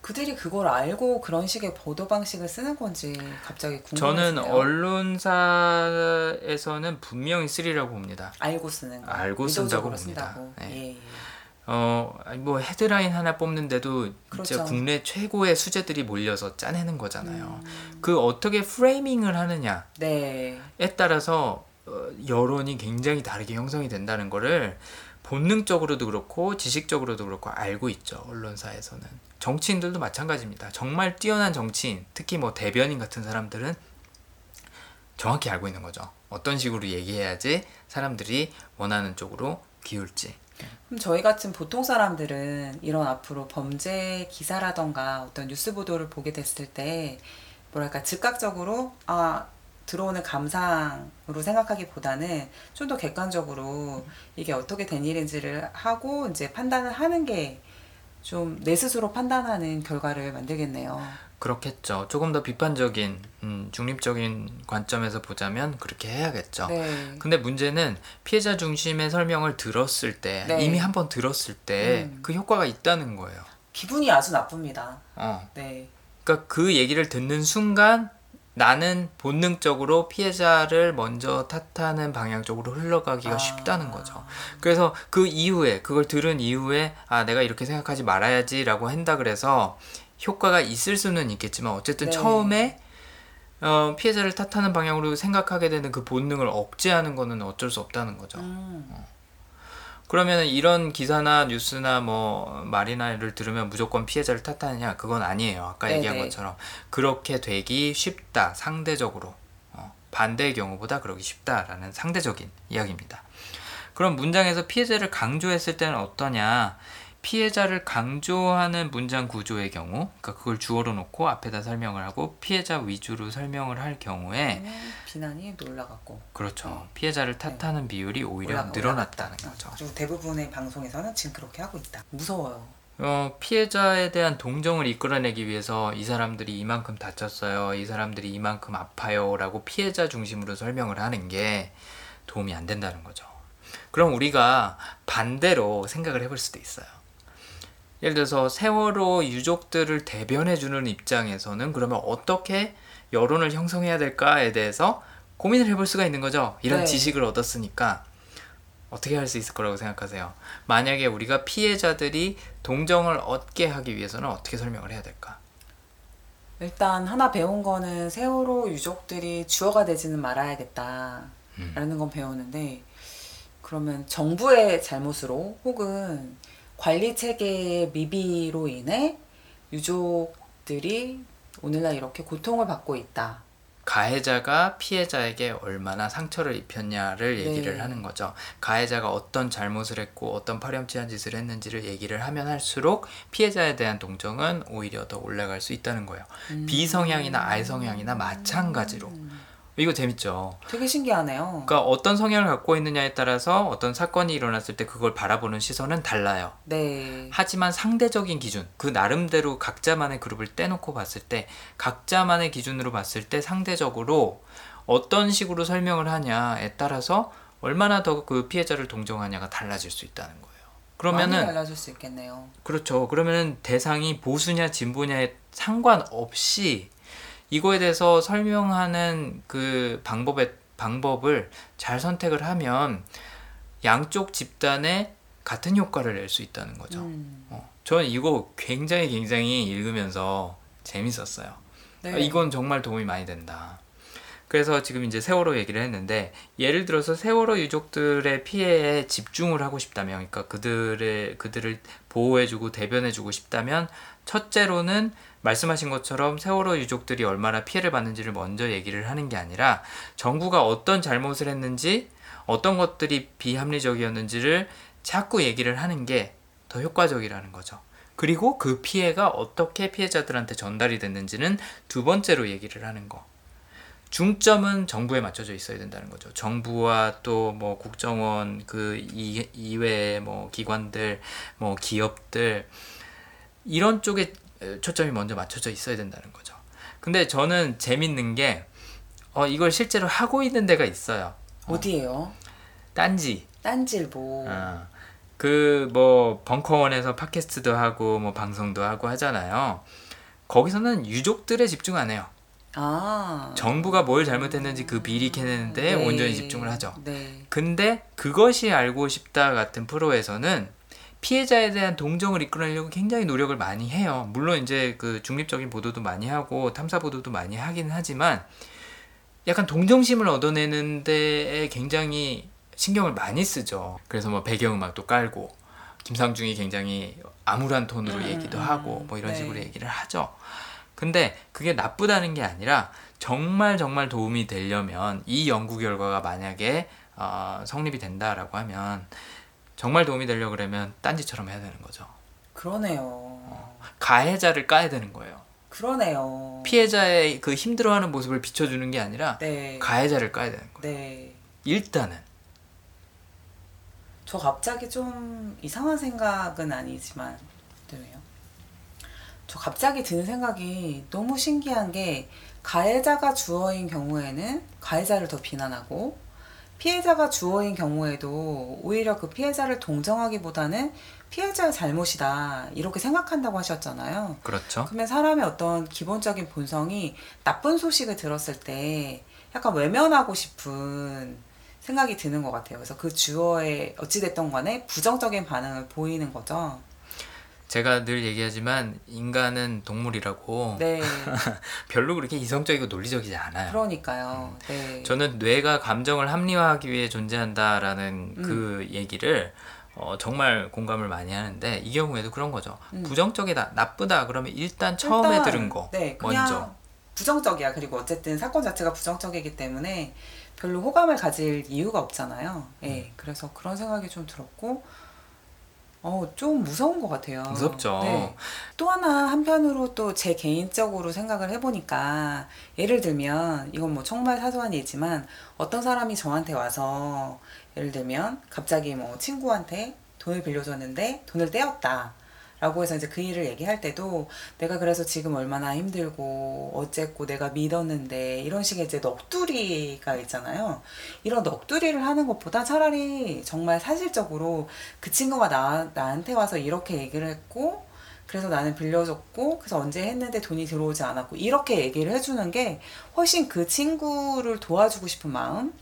그들이 그걸 알고 그런 식의 보도 방식을 쓰는 건지 갑자기
저는
궁금해지네요.
언론사에서는 분명히 쓰리라고 봅니다.
알고 쓰는 거.
알고 쓴다고 봅니다.
쓴다고.
네.
예, 예.
어, 뭐 헤드라인 하나 뽑는데도 진짜
그렇죠.
국내 최고의 수제들이 몰려서 짜내는 거잖아요.
음,
그 어떻게 프레이밍을 하느냐에
네.
따라서 어, 여론이 굉장히 다르게 형성이 된다는 거를 본능적으로도 그렇고 지식적으로도 그렇고 알고 있죠. 언론사에서는. 정치인들도 마찬가지입니다. 정말 뛰어난 정치인, 특히 뭐 대변인 같은 사람들은 정확히 알고 있는 거죠. 어떤 식으로 얘기해야지 사람들이 원하는 쪽으로 기울지.
그럼 저희 같은 보통 사람들은 이런 앞으로 범죄 기사라던가 어떤 뉴스 보도를 보게 됐을 때 뭐랄까 즉각적으로 아 들어오는 감상으로 생각하기보다는 좀 더 객관적으로 이게 어떻게 된 일인지를 하고 이제 판단을 하는 게 좀 내 스스로 판단하는 결과를 만들겠네요.
그렇겠죠. 조금 더 비판적인, 음, 중립적인 관점에서 보자면 그렇게 해야겠죠.
네.
근데 문제는 피해자 중심의 설명을 들었을 때,
네.
이미 한번 들었을 때
음.
그 효과가 있다는 거예요.
기분이 아주 나쁩니다.
어.
네.
그러니까 그 얘기를 듣는 순간 나는 본능적으로 피해자를 먼저 탓하는 방향 쪽으로 흘러가기가
아.
쉽다는 거죠. 그래서 그 이후에 그걸 들은 이후에 아 내가 이렇게 생각하지 말아야지라고 한다 그래서 효과가 있을 수는 있겠지만 어쨌든
네.
처음에 어, 피해자를 탓하는 방향으로 생각하게 되는 그 본능을 억제하는 거는 어쩔 수 없다는 거죠.
음.
그러면 이런 기사나 뉴스나 뭐 말이나를 들으면 무조건 피해자를 탓하느냐 그건 아니에요. 아까
네네.
얘기한 것처럼 그렇게 되기 쉽다 상대적으로 어, 반대의 경우보다 그러기 쉽다라는 상대적인 이야기입니다. 그럼 문장에서 피해자를 강조했을 때는 어떠냐? 피해자를 강조하는 문장 구조의 경우, 그러니까 그걸 주어로 놓고 앞에다 설명을 하고 피해자 위주로 설명을 할 경우에
음, 비난이 올라갔고
그렇죠. 피해자를 탓하는 비율이 오히려
올라-
늘어났다는
올라갔다.
거죠.
그리고 대부분의 방송에서는 지금 그렇게 하고 있다. 무서워요.
어, 피해자에 대한 동정을 이끌어내기 위해서 이 사람들이 이만큼 다쳤어요. 이 사람들이 이만큼 아파요. 라고 피해자 중심으로 설명을 하는 게 도움이 안 된다는 거죠. 그럼 우리가 반대로 생각을 해볼 수도 있어요. 예를 들어서 세월호 유족들을 대변해주는 입장에서는 그러면 어떻게 여론을 형성해야 될까에 대해서 고민을 해볼 수가 있는 거죠. 이런
네.
지식을 얻었으니까 어떻게 할 수 있을 거라고 생각하세요? 만약에 우리가 피해자들이 동정을 얻게 하기 위해서는 어떻게 설명을 해야 될까?
일단 하나 배운 거는 세월호 유족들이 주어가 되지는 말아야겠다.
음.
라는 건 배웠는데 그러면 정부의 잘못으로 혹은 관리 체계의 미비로 인해 유족들이 오늘날 이렇게 고통을 받고 있다.
가해자가 피해자에게 얼마나 상처를 입혔냐를 얘기를
네.
하는 거죠. 가해자가 어떤 잘못을 했고 어떤 파렴치한 짓을 했는지를 얘기를 하면 할수록 피해자에 대한 동정은 오히려 더 올라갈 수 있다는 거예요.
음.
비성향이나 알성향이나 마찬가지로 이거 재밌죠.
되게 신기하네요.
그러니까 어떤 성향을 갖고 있느냐에 따라서 어떤 사건이 일어났을 때 그걸 바라보는 시선은 달라요.
네.
하지만 상대적인 기준, 그 나름대로 각자만의 그룹을 떼놓고 봤을 때, 각자만의 기준으로 봤을 때 상대적으로 어떤 식으로 설명을 하냐에 따라서 얼마나 더 그 피해자를 동정하냐가 달라질 수 있다는 거예요.
많이
그러면은
달라질 수 있겠네요.
그렇죠. 그러면은 대상이 보수냐 진보냐에 상관없이 이거에 대해서 설명하는 그 방법의 방법을 잘 선택을 하면 양쪽 집단에 같은 효과를 낼 수 있다는 거죠.
음.
어, 저는 이거 굉장히 굉장히 읽으면서 재밌었어요.
네.
아, 이건 정말 도움이 많이 된다. 그래서 지금 이제 세월호 얘기를 했는데 예를 들어서 세월호 유족들의 피해에 집중을 하고 싶다면 그러니까 그들의 그들을 보호해주고 대변해주고 싶다면 첫째로는 말씀하신 것처럼 세월호 유족들이 얼마나 피해를 받는지를 먼저 얘기를 하는 게 아니라 정부가 어떤 잘못을 했는지 어떤 것들이 비합리적이었는지를 자꾸 얘기를 하는 게 더 효과적이라는 거죠. 그리고 그 피해가 어떻게 피해자들한테 전달이 됐는지는 두 번째로 얘기를 하는 거. 중점은 정부에 맞춰져 있어야 된다는 거죠. 정부와 또 뭐 국정원 그 이- 이외의 뭐 기관들, 뭐 기업들 이런 쪽에 초점이 먼저 맞춰져 있어야 된다는 거죠. 근데 저는 재밌는 게 어, 이걸 실제로 하고 있는 데가 있어요.
어디예요?
딴지.
딴질보.
어, 그뭐 벙커원에서 팟캐스트도 하고 뭐 방송도 하고 하잖아요. 거기서는 유족들에 집중 안 해요.
아.
정부가 뭘 잘못했는지 그 비리 캐내는데
네.
온전히 집중을 하죠.
네.
근데 그것이 알고 싶다 같은 프로에서는 피해자에 대한 동정을 이끌어내려고 굉장히 노력을 많이 해요. 물론 이제 그 중립적인 보도도 많이 하고 탐사 보도도 많이 하긴 하지만 약간 동정심을 얻어내는 데에 굉장히 신경을 많이 쓰죠. 그래서 뭐 배경음악도 깔고 김상중이 굉장히 암울한 톤으로
음,
얘기도
음,
하고 뭐 이런
네.
식으로 얘기를 하죠. 근데 그게 나쁘다는 게 아니라 정말 정말 도움이 되려면 이 연구 결과가 만약에 어, 성립이 된다라고 하면 정말 도움이 되려 그러면 딴지처럼 해야 되는 거죠.
그러네요.
가해자를 까야 되는 거예요.
그러네요.
피해자의 그 힘들어하는 모습을 비춰주는 게 아니라
네.
가해자를 까야 되는 거예요.
네.
일단은
저 갑자기 좀 이상한 생각은 아니지만 네, 왜요? 저 갑자기 드는 생각이 너무 신기한 게 가해자가 주어인 경우에는 가해자를 더 비난하고 피해자가 주어인 경우에도 오히려 그 피해자를 동정하기보다는 피해자의 잘못이다 이렇게 생각한다고 하셨잖아요.
그렇죠.
그러면 사람의 어떤 기본적인 본성이 나쁜 소식을 들었을 때 약간 외면하고 싶은 생각이 드는 것 같아요. 그래서 그 주어에 어찌됐던 간에 부정적인 반응을 보이는 거죠.
제가 늘 얘기하지만 인간은 동물이라고
네.
별로 그렇게 이성적이고 논리적이지 않아요.
그러니까요. 네.
저는 뇌가 감정을 합리화하기 위해 존재한다라는
음.
그 얘기를 어, 정말 공감을 많이 하는데 이 경우에도 그런 거죠.
음.
부정적이다, 나쁘다 그러면 일단 처음에
일단,
들은 거
네,
먼저
부정적이야. 그리고 어쨌든 사건 자체가 부정적이기 때문에 별로 호감을 가질 이유가 없잖아요. 예.
음.
그래서 그런 생각이 좀 들었고, 어, 좀 무서운 것 같아요.
무섭죠.
네. 또 하나 한편으로 또 제 개인적으로 생각을 해보니까 예를 들면 이건 뭐 정말 사소한 예지만 어떤 사람이 저한테 와서 예를 들면 갑자기 뭐 친구한테 돈을 빌려줬는데 돈을 떼었다. 라고 해서 이제 그 일을 얘기할 때도 내가 그래서 지금 얼마나 힘들고 어쨌고 내가 믿었는데 이런 식의 이제 넋두리가 있잖아요. 이런 넋두리를 하는 것보다 차라리 정말 사실적으로 그 친구가 나, 나한테 와서 이렇게 얘기를 했고 그래서 나는 빌려줬고 그래서 언제 했는데 돈이 들어오지 않았고 이렇게 얘기를 해주는 게 훨씬 그 친구를 도와주고 싶은 마음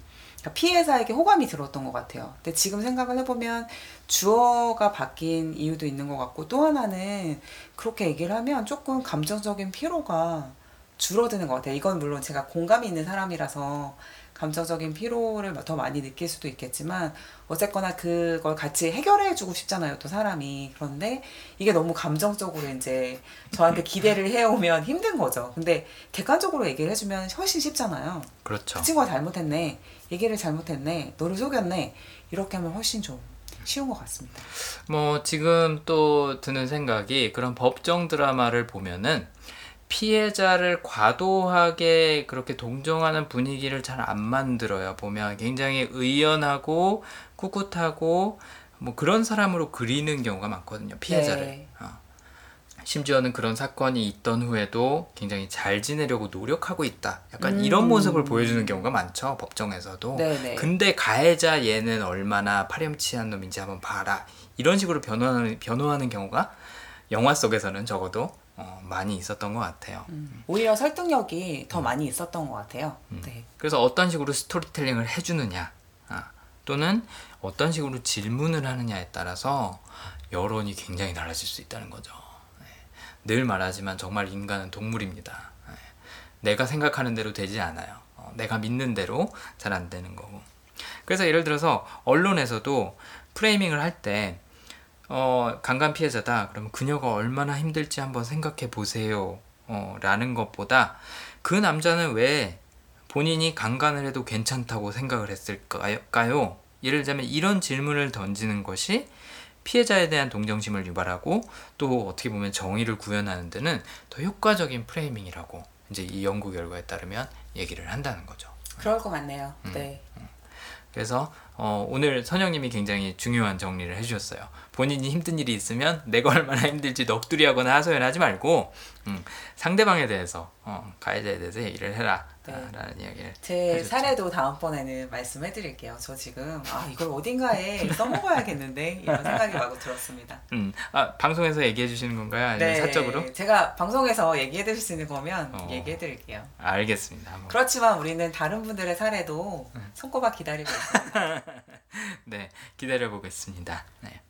피해자에게 호감이 들었던 것 같아요. 근데 지금 생각을 해보면 주어가 바뀐 이유도 있는 것 같고 또 하나는 그렇게 얘기를 하면 조금 감정적인 피로가 줄어드는 것 같아요. 이건 물론 제가 공감이 있는 사람이라서 감정적인 피로를 더 많이 느낄 수도 있겠지만 어쨌거나 그걸 같이 해결해 주고 싶잖아요. 또 사람이. 그런데 이게 너무 감정적으로 이제 저한테 기대를 해오면 힘든 거죠. 근데 객관적으로 얘기를 해주면 훨씬 쉽잖아요.
그렇죠.
그 친구가 잘못했네. 얘기를 잘못했네. 너를 속였네. 이렇게 하면 훨씬 좀 쉬운 것 같습니다.
뭐 지금 또 드는 생각이 그런 법정 드라마를 보면은 피해자를 과도하게 그렇게 동정하는 분위기를 잘 안 만들어요. 보면 굉장히 의연하고 꿋꿋하고 뭐 그런 사람으로 그리는 경우가 많거든요. 피해자를.
네.
어. 심지어는 그런 사건이 있던 후에도 굉장히 잘 지내려고 노력하고 있다. 약간
음.
이런 모습을 보여주는 경우가 많죠. 법정에서도.
네네.
근데 가해자 얘는 얼마나 파렴치한 놈인지 한번 봐라. 이런 식으로 변호하는, 변호하는 경우가 영화 속에서는 적어도 어, 많이 있었던 것 같아요.
음, 오히려 설득력이
음.
더 많이 있었던 것 같아요. 네.
그래서 어떤 식으로 스토리텔링을 해주느냐, 아, 또는 어떤 식으로 질문을 하느냐에 따라서 여론이 굉장히 달라질 수 있다는 거죠. 네. 늘 말하지만 정말 인간은 동물입니다. 네. 내가 생각하는 대로 되지 않아요. 어, 내가 믿는 대로 잘 안 되는 거고. 그래서 예를 들어서 언론에서도 프레이밍을 할때 어, 강간 피해자다. 그러면 그녀가 얼마나 힘들지 한번 생각해 보세요. 어, 라는 것보다 그 남자는 왜 본인이 강간을 해도 괜찮다고 생각을 했을까요? 예를 들자면 이런 질문을 던지는 것이 피해자에 대한 동정심을 유발하고 또 어떻게 보면 정의를 구현하는 데는 더 효과적인 프레이밍이라고 이제 이 연구 결과에 따르면 얘기를 한다는 거죠.
그럴 것 같네요.
음.
네.
그래서 어, 오늘 선영님이 굉장히 중요한 정리를 해주셨어요. 본인이 힘든 일이 있으면 내가 얼마나 힘들지 넋두리하거나 하소연하지 말고 음, 상대방에 대해서 어, 가해자에 대해서 얘기를 해라
네.
아, 라는 이야기를
제
해줬죠.
사례도 다음번에는 말씀해 드릴게요. 저 지금 아 이걸 어딘가에 써먹어야겠는데 이런 생각이 마구 들었습니다.
음, 아, 방송에서 얘기해 주시는 건가요? 아니면 사적으로?
제가 방송에서 얘기해 드릴 수 있는 거면
어.
얘기해 드릴게요.
알겠습니다. 한번.
그렇지만 우리는 다른 분들의 사례도 손꼽아 기다리고 있어요.
네, 기다려 보겠습니다. 네.